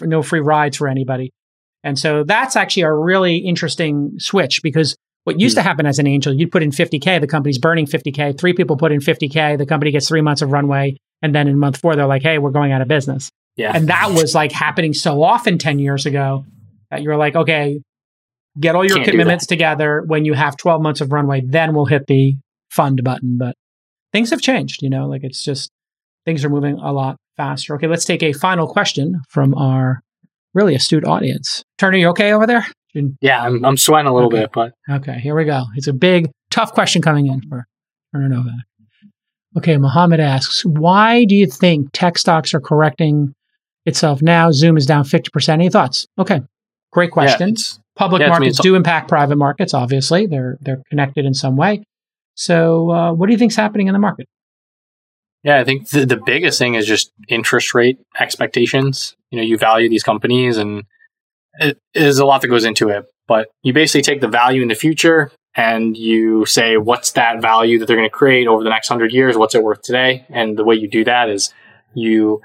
no free rides for anybody. And so that's actually a really interesting switch because what used mm. to hmm. happen as an angel, you'd put in 50K, the company's burning 50K, three people put in 50K, the company gets three months of runway. And then in month four, they're like, hey, we're going out of business. Yeah. And that was like happening so often 10 years ago that you're like, okay, get all your Can't commitments together. When you have 12 months of runway, then we'll hit the fund button. But things have changed, you know, like it's just things are moving a lot faster. Okay, let's take a final question from our really astute audience. Turner, you okay over there? Yeah, I'm, I'm sweating a little okay. bit, but okay, here we go. It's a big, tough question coming in for Turner Novak. Okay, Mohammed asks, why do you think tech stocks are correcting itself now? Zoom is down 50%. Any thoughts? Okay, great questions. Yeah, Public yeah, markets do impact private markets, obviously. They're, they're connected in some way. So, uh, what do you think is happening in the market? Yeah, I think the, the biggest thing is just interest rate expectations. You know, you value these companies and it is a lot that goes into it, but you basically take the value in the future and you say, what's that value that they're going to create over the next hundred years? What's it worth today? And the way you do that is you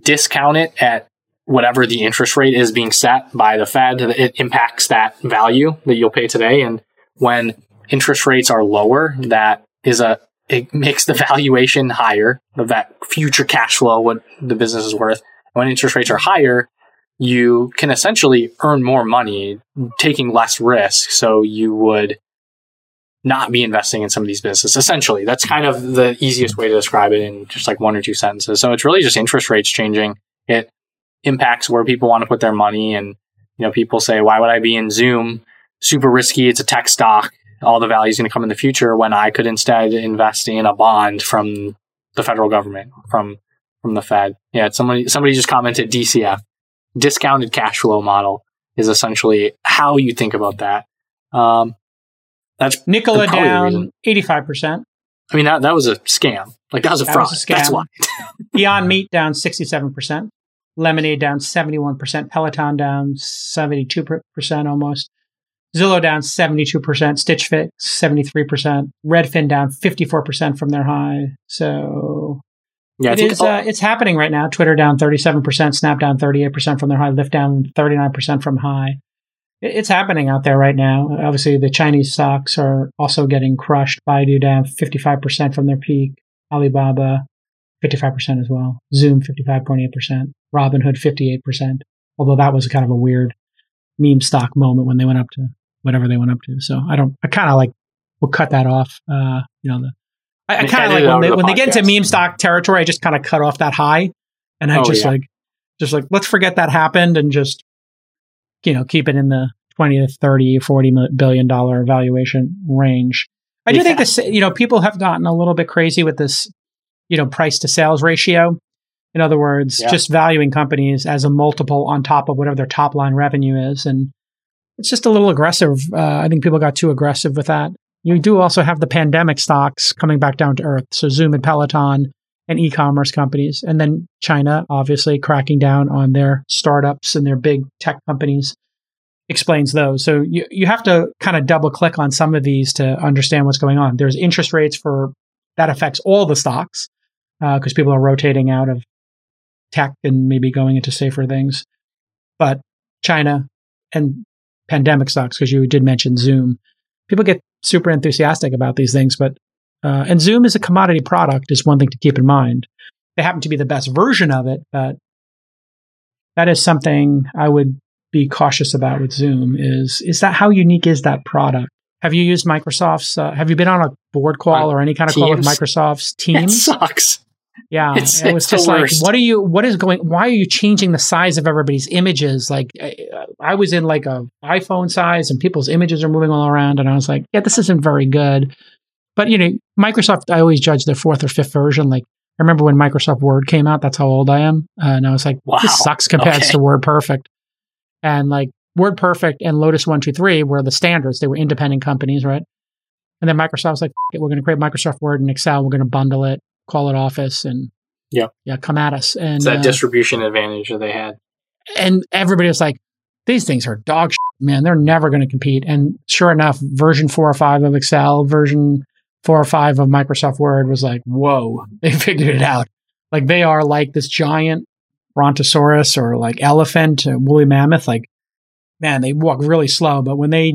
discount it at whatever the interest rate is being set by the Fed. It impacts that value that you'll pay today. And when interest rates are lower, that is a it makes the valuation higher of that future cash flow, what the business is worth. When interest rates are higher, you can essentially earn more money taking less risk. So you would not be investing in some of these businesses. Essentially, that's kind of the easiest way to describe it in just like one or two sentences. So it's really just interest rates changing. It impacts where people want to put their money. And, you know, people say, why would I be in Zoom? Super risky. It's a tech stock all the value is going to come in the future when I could instead invest in a bond from the federal government, from from the Fed. Yeah, somebody somebody just commented DCF, discounted cash flow model is essentially how you think about that. Um, that's Nikola down eighty five percent. I mean that that was a scam. Like that was a that fraud. Was a scam. That's why. Beyond Meat down sixty seven percent. Lemonade down seventy one percent. Peloton down seventy two percent almost. Zillow down 72%, Stitch Fix 73%, Redfin down 54% from their high. So yeah, it is, uh, it's happening right now. Twitter down 37%, Snap down 38% from their high, Lyft down 39% from high. It's happening out there right now. Obviously, the Chinese stocks are also getting crushed. Baidu down 55% from their peak. Alibaba 55% as well. Zoom 55.8%. Robinhood 58%. Although that was kind of a weird meme stock moment when they went up to whatever they went up to. So I don't, I kind of like, we'll cut that off. Uh, you know, the, I, I kind of like when they, the when they get into meme stock territory, I just kind of cut off that high and I oh, just yeah. like, just like, let's forget that happened and just, you know, keep it in the 20 to 30, 40 billion dollar valuation range. I do think this, you know, people have gotten a little bit crazy with this, you know, price to sales ratio. In other words, yeah. just valuing companies as a multiple on top of whatever their top line revenue is. And it's just a little aggressive. Uh, I think people got too aggressive with that. You do also have the pandemic stocks coming back down to earth. So Zoom and Peloton and e commerce companies. And then China, obviously, cracking down on their startups and their big tech companies explains those. So you, you have to kind of double click on some of these to understand what's going on. There's interest rates for that affects all the stocks because uh, people are rotating out of tech and maybe going into safer things. But China and pandemic stocks, because you did mention Zoom, people get super enthusiastic about these things. But uh, and Zoom is a commodity product is one thing to keep in mind. They happen to be the best version of it, but that is something I would be cautious about with Zoom. Is is that how unique is that product? Have you used Microsoft's? Uh, have you been on a board call or any kind of Teams? call with Microsoft's Teams? It sucks. Yeah, it's, it was just like, worst. what are you? What is going? Why are you changing the size of everybody's images? Like, I, I, was in like a iPhone size, and people's images are moving all around, and I was like, yeah, this isn't very good. But you know, Microsoft, I always judge their fourth or fifth version. Like, I remember when Microsoft Word came out. That's how old I am, uh, and I was like, wow. this sucks compared okay. to Word Perfect. And like Word Perfect and Lotus One Two Three were the standards. They were independent companies, right? And then Microsoft was like, we're going to create Microsoft Word and Excel. We're going to bundle it call it Office, and yeah, yeah, come at us. And it's that uh, distribution advantage that they had. And everybody was like, these things are dog shit, man. They're never going to compete. And sure enough, version four or five of Excel, version four or five of Microsoft Word was like, whoa, they figured it out. Like they are like this giant brontosaurus or like elephant, woolly mammoth. Like, man, they walk really slow, but when they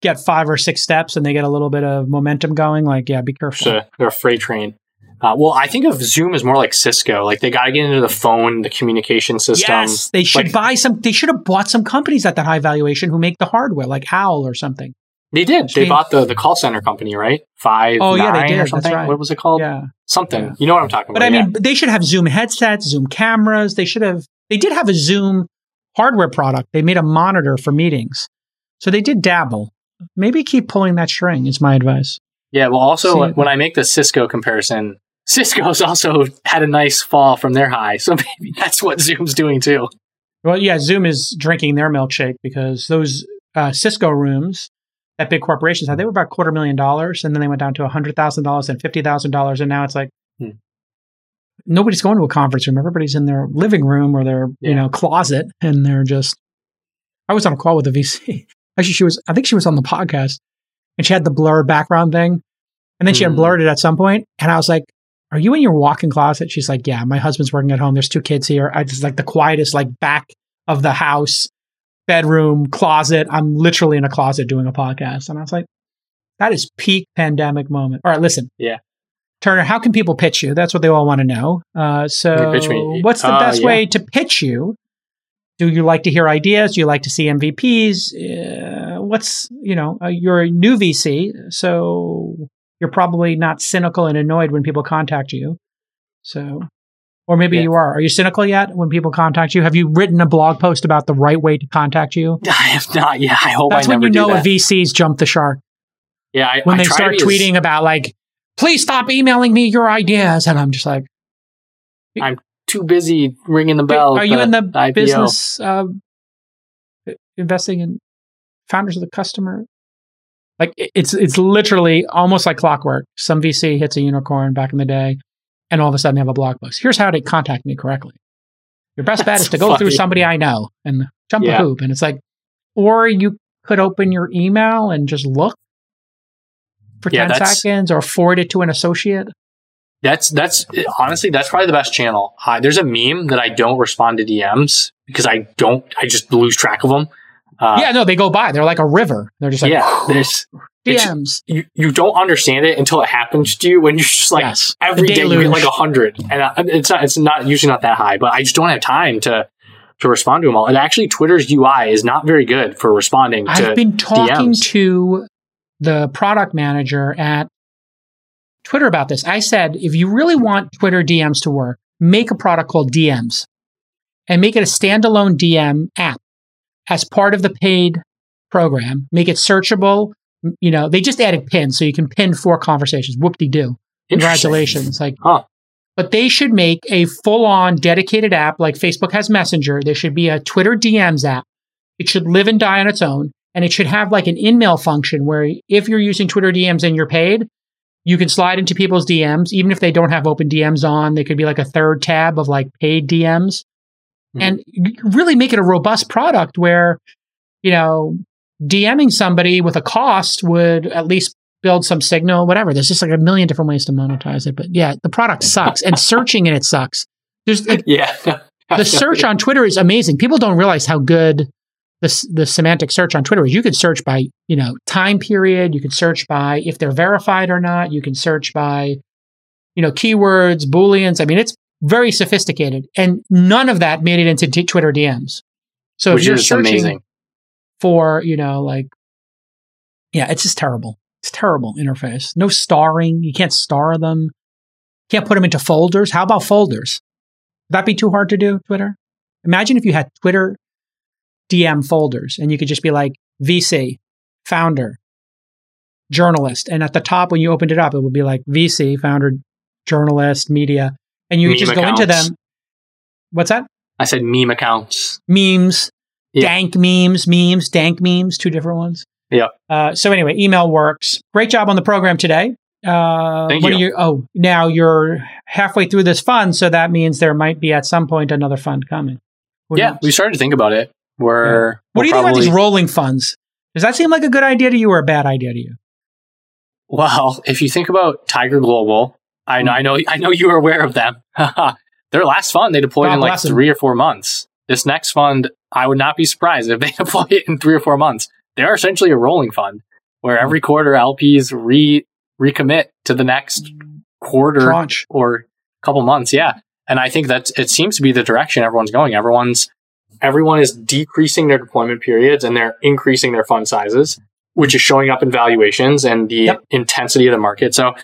get five or six steps and they get a little bit of momentum going, like, yeah, be careful. So they're a freight train. Uh, well, I think of Zoom as more like Cisco. Like they got to get into the phone, the communication system. Yes, they should like, buy some. They should have bought some companies at that high valuation who make the hardware, like Howl or something. They did. They bought the the call center company, right? Five. Oh yeah, they did. Or something. Right. What was it called? Yeah, something. Yeah. You know what I'm talking but about? But I mean, yeah. they should have Zoom headsets, Zoom cameras. They should have. They did have a Zoom hardware product. They made a monitor for meetings, so they did dabble. Maybe keep pulling that string. Is my advice. Yeah. Well, also See, when I make the Cisco comparison, Cisco's also had a nice fall from their high. So maybe that's what Zoom's doing too. Well, yeah, Zoom is drinking their milkshake because those uh, Cisco rooms that big corporations had, they were about quarter million dollars. And then they went down to $100,000 and $50,000. And now it's like, hmm. nobody's going to a conference room. Everybody's in their living room or their, yeah. you know, closet. And they're just, I was on a call with a VC. Actually, she was, I think she was on the podcast and she had the blur background thing. And then she unblurred hmm. it at some point, And I was like, are you in your walk-in closet? She's like, yeah, my husband's working at home. There's two kids here. I just like the quietest, like back of the house, bedroom, closet. I'm literally in a closet doing a podcast. And I was like, that is peak pandemic moment. All right, listen. Yeah. Turner, how can people pitch you? That's what they all want to know. Uh, so, what's the uh, best yeah. way to pitch you? Do you like to hear ideas? Do you like to see MVPs? Uh, what's, you know, uh, you're a new VC. So, you're probably not cynical and annoyed when people contact you. So, or maybe yeah. you are. Are you cynical yet when people contact you? Have you written a blog post about the right way to contact you? I have not. Yeah, I hope that's I when you know a VC's jumped the shark. Yeah, I, when I they start tweeting as... about like, please stop emailing me your ideas, and I'm just like, I'm too busy ringing the bell. Are you in the IPO. business uh, investing in founders of the customer like it's it's literally almost like clockwork. Some VC hits a unicorn back in the day, and all of a sudden they have a blog post. Here's how to contact me correctly. Your best bet is to go funny. through somebody I know and jump yeah. a hoop. And it's like, or you could open your email and just look for Yeah, 10 seconds or forward it to an associate? That's that's honestly that's probably the best channel. Uh, there's a meme that I don't respond to DMs because I don't. I just lose track of them. Uh, yeah, no, they go by. They're like a river. They're just like yeah. There's DMs. you, you don't understand it until it happens to you when you're just like yes. every A day you get like a hundred, and uh, it's not it's not usually not that high, but I just don't have time to to respond to them all. And actually, Twitter's UI is not very good for responding to. I've been talking DMs. to the product manager at Twitter about this. I said, if you really want Twitter DMs to work, make a product called DMs and make it a standalone DM app as part of the paid program. Make it searchable. You know, they just added pins so you can pin four conversations. Whoop de doo. Congratulations. Like, Huh. but they should make a full on dedicated app like Facebook has Messenger. There should be a Twitter DMs app. It should live and die on its own. And it should have like an in-mail function where if you're using Twitter DMs and you're paid, you can slide into people's DMs, even if they don't have open DMs on. They could be like a third tab of like paid DMs Mhm. and really make it a robust product where, you know, DMing somebody with a cost would at least build some signal, whatever. There's just like a million different ways to monetize it. But yeah, the product sucks and searching in it sucks. There's like, Yeah. the search on Twitter is amazing. People don't realize how good the the semantic search on Twitter is. You can search by you know time period. You can search by if they're verified or not. You can search by you know keywords, booleans. I mean, it's very sophisticated, and none of that made it into t- Twitter DMs. So which if you're searching amazing. for you know like yeah, it's just terrible. It's terrible interface. No starring. You can't star them. Can't put them into folders. How about folders? Would that be too hard to do, Twitter? Imagine if you had Twitter DM folders and you could just be like VC, founder, journalist. And at the top, when you opened it up, it would be like VC, founder, journalist, media. And you Meme just go into them. What's that? I said meme accounts. Memes, Yeah. dank memes, memes, dank memes, two different ones. Yeah. Uh, so anyway, email works. Great job on the program today. Uh, Thank what you. Are you. Oh, now you're halfway through this fund, so that means there might be at some point another fund coming. Who yeah, knows? we started to think about it. We're What do you we're think about these rolling funds? Does that seem like a good idea to you or a bad idea to you? Well, if you think about Tiger Global, I know, I know, I know you are aware of them. Their last fund they deployed God in like three or four months. This next fund, I would not be surprised if they deploy it in three or four months. They are essentially a rolling fund where every quarter LPs re recommit to the next quarter Tranche. or couple months. Yeah. And I think that it seems to be the direction everyone's going. Everyone's, everyone is decreasing their deployment periods and they're increasing their fund sizes, which is showing up in valuations and the Yep. intensity of the market. So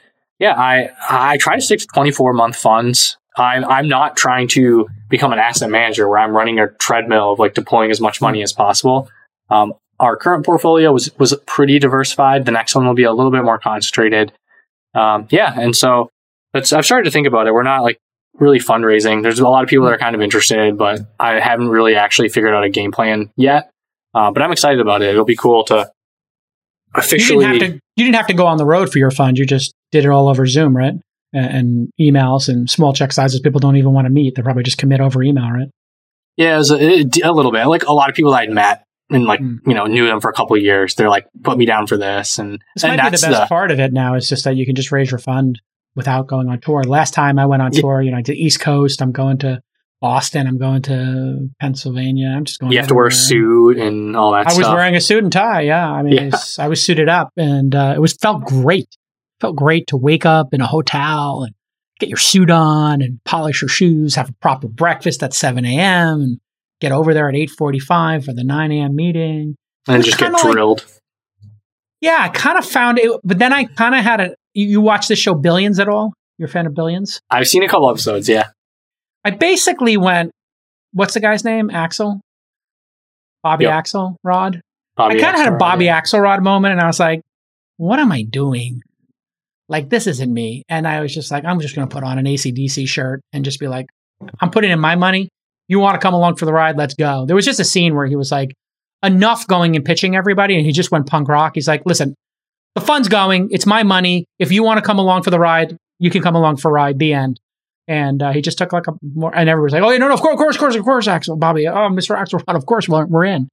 yeah, I, I try to stick to 24 month funds. I'm, I'm not trying to become an asset manager where I'm running a treadmill of like deploying as much money as possible. Um, our current portfolio was, was pretty diversified. The next one will be a little bit more concentrated. Um, yeah. And so that's, I've started to think about it. We're not like really fundraising. There's a lot of people that are kind of interested, but I haven't really actually figured out a game plan yet. Uh, but I'm excited about it. It'll be cool to You officially. didn't have to. You didn't have to go on the road for your fund. You just did it all over Zoom, right? And, and emails and small check sizes. People don't even want to meet. They probably just commit over email, right? Yeah, it was a, it- a little bit. Like a lot of people I'd met and like, Mm. you know, knew them for a couple of years. They're like, put me down for this. And, This and might be the best the, part of it now. Is just that you can just raise your fund without going on tour. Last time I went on Yeah. tour, you know, to East Coast. I'm going to Boston. I'm going to Pennsylvania. I'm just going. you have to wear a suit and all that I was wearing a suit and tie. Yeah, I mean, Yeah. it was- I was suited up, and uh, it was felt great. Felt great to wake up in a hotel and get your suit on and polish your shoes, have a proper breakfast at 7 a.m. and get over there at 8:45 for the 9 a.m. meeting. and just get kinda like- drilled. Yeah, I kind of found it, but then I kind of had a. You, you watch the show Billions at all? You're a fan of Billions? I've seen a couple episodes. Yeah. I basically went. What's the guy's name? Axel. Bobby Yep. Axelrod. Bobby I kind of had a Bobby yeah. Axelrod moment, and I was like, "What am I doing? Like this isn't me." And I was just like, "I'm just going to put on an ACDC shirt and just be like, I'm putting in my money. You want to come along for the ride? Let's go." There was just a scene where he was like, "Enough going and pitching everybody," and he just went punk rock. He's like, "Listen, the fun's going. It's my money. If you want to come along for the ride, you can come along for ride." The end. And uh, he just took like a more, and everybody's like, "Oh, no, no, of course, of course, of course, of course, Axel, Bobby, oh, Mr. Axelrod, of course, we're, we're in."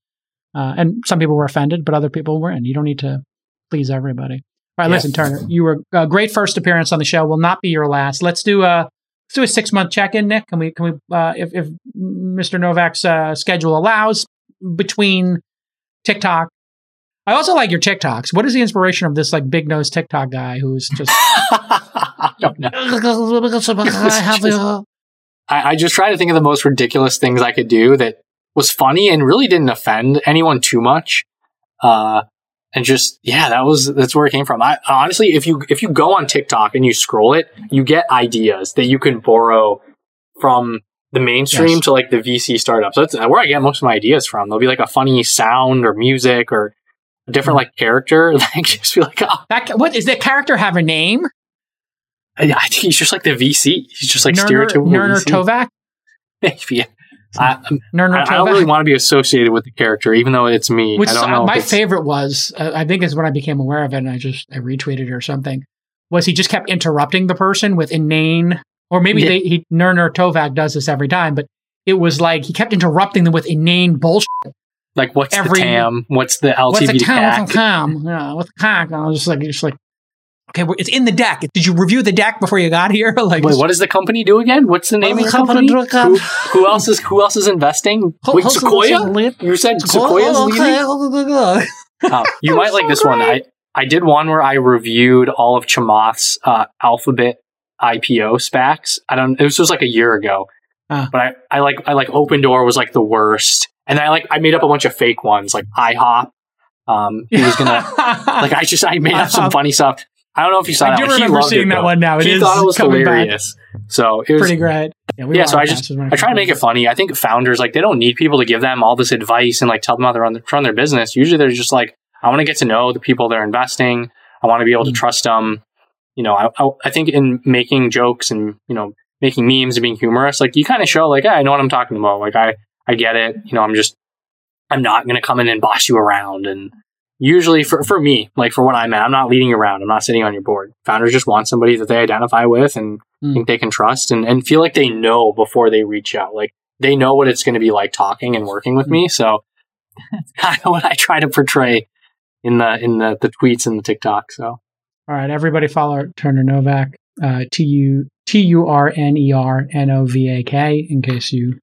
Uh, and some people were offended, but other people weren't. You don't need to please everybody. All right, Yeah. listen, Turner, you were a great first appearance on the show. Will not be your last. Let's do a let's do a six month check in, Nick. Can we can we uh, if if Mr. Novak's uh, schedule allows between TikTok. I also like your TikToks. What is the inspiration of this like big nose TikTok guy who's just I don't know. I, I just try to think of the most ridiculous things I could do that was funny and really didn't offend anyone too much. Uh, and just yeah, that was that's where it came from. I honestly, if you if you go on TikTok and you scroll it, you get ideas that you can borrow from the mainstream Yes. to like the VC startups. That's uh, where I get most of my ideas from. There'll be like a funny sound or music or a different mm-hmm. like character. Like just be like, oh, that. What is that character have a name? I I think he's just like the VC. He's just like Nerner, stereotypical Nerner VC. Tovak. Maybe. I, Nerner I, I don't really want to be associated with the character, even though it's me. Which I don't uh, my favorite was, uh, I think is when I became aware of it, and I just I retweeted it or something. Was he just kept interrupting the person with inane, or maybe Yeah. they, he Nerner Tovak does this every time, but it was like he kept interrupting them with inane bullshit. like, what's every- the TAM? What's the LTV What's the? CAC? What's the time? Yeah, what's the cock? And I was just like, just like, okay, it's in the deck. Did you review the deck before you got here? like, Wait, what does the company do again? What's the name of the company company? Who, who else is who else is investing? Wait, Sequoia? You said Sequoia's leading. Oh, you might like this one. I I did one where I reviewed all of Chamath's uh, Alphabet IPO SPACs. I don't. It was just like a year ago, Ah. but I I like I like Opendoor was like the worst, and I like I made up a bunch of fake ones like IHOP. Um, he was gonna like I just I made up some funny stuff. I don't know if you saw I that. do one. He remember seeing it, that one now. It he is thought it was coming back. hilarious. So it was pretty great. we yeah, so I just. I try to make it funny. I think founders like they don't need people to give them all this advice and like tell them how to run, run their business. Usually they're just like, I want to get to know the people they're investing. I want to be able to Mm. trust them. You know, I, I I think in making jokes and you know making memes and being humorous, like you kind of show like, yeah, I know what I'm talking about. Like I I get it. You know, I'm just I'm not gonna come in and boss you around. And usually for for me, like for what I'm at, I'm not leading around. I'm not sitting on your board. Founders just want somebody that they identify with and Mm. think they can trust and, and feel like they know before they reach out. Like they know what it's going to be like talking and working with me. So that's kind of what I try to portray in the in the, the tweets and the TikTok. So All right, everybody follow Turner Novak, uh, T U T U R N E R N O V A K, in case you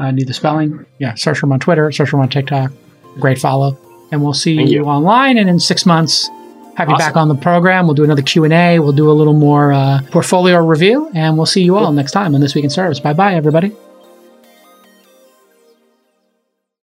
uh, need the spelling. Yeah, search him on Twitter, search him on TikTok. Great follow, and we'll see you, you. online. And in six months, have you back on the program. We'll do another Q and A. We'll do a little more uh, portfolio review, and we'll see you all next time on this week in service. Bye bye, everybody.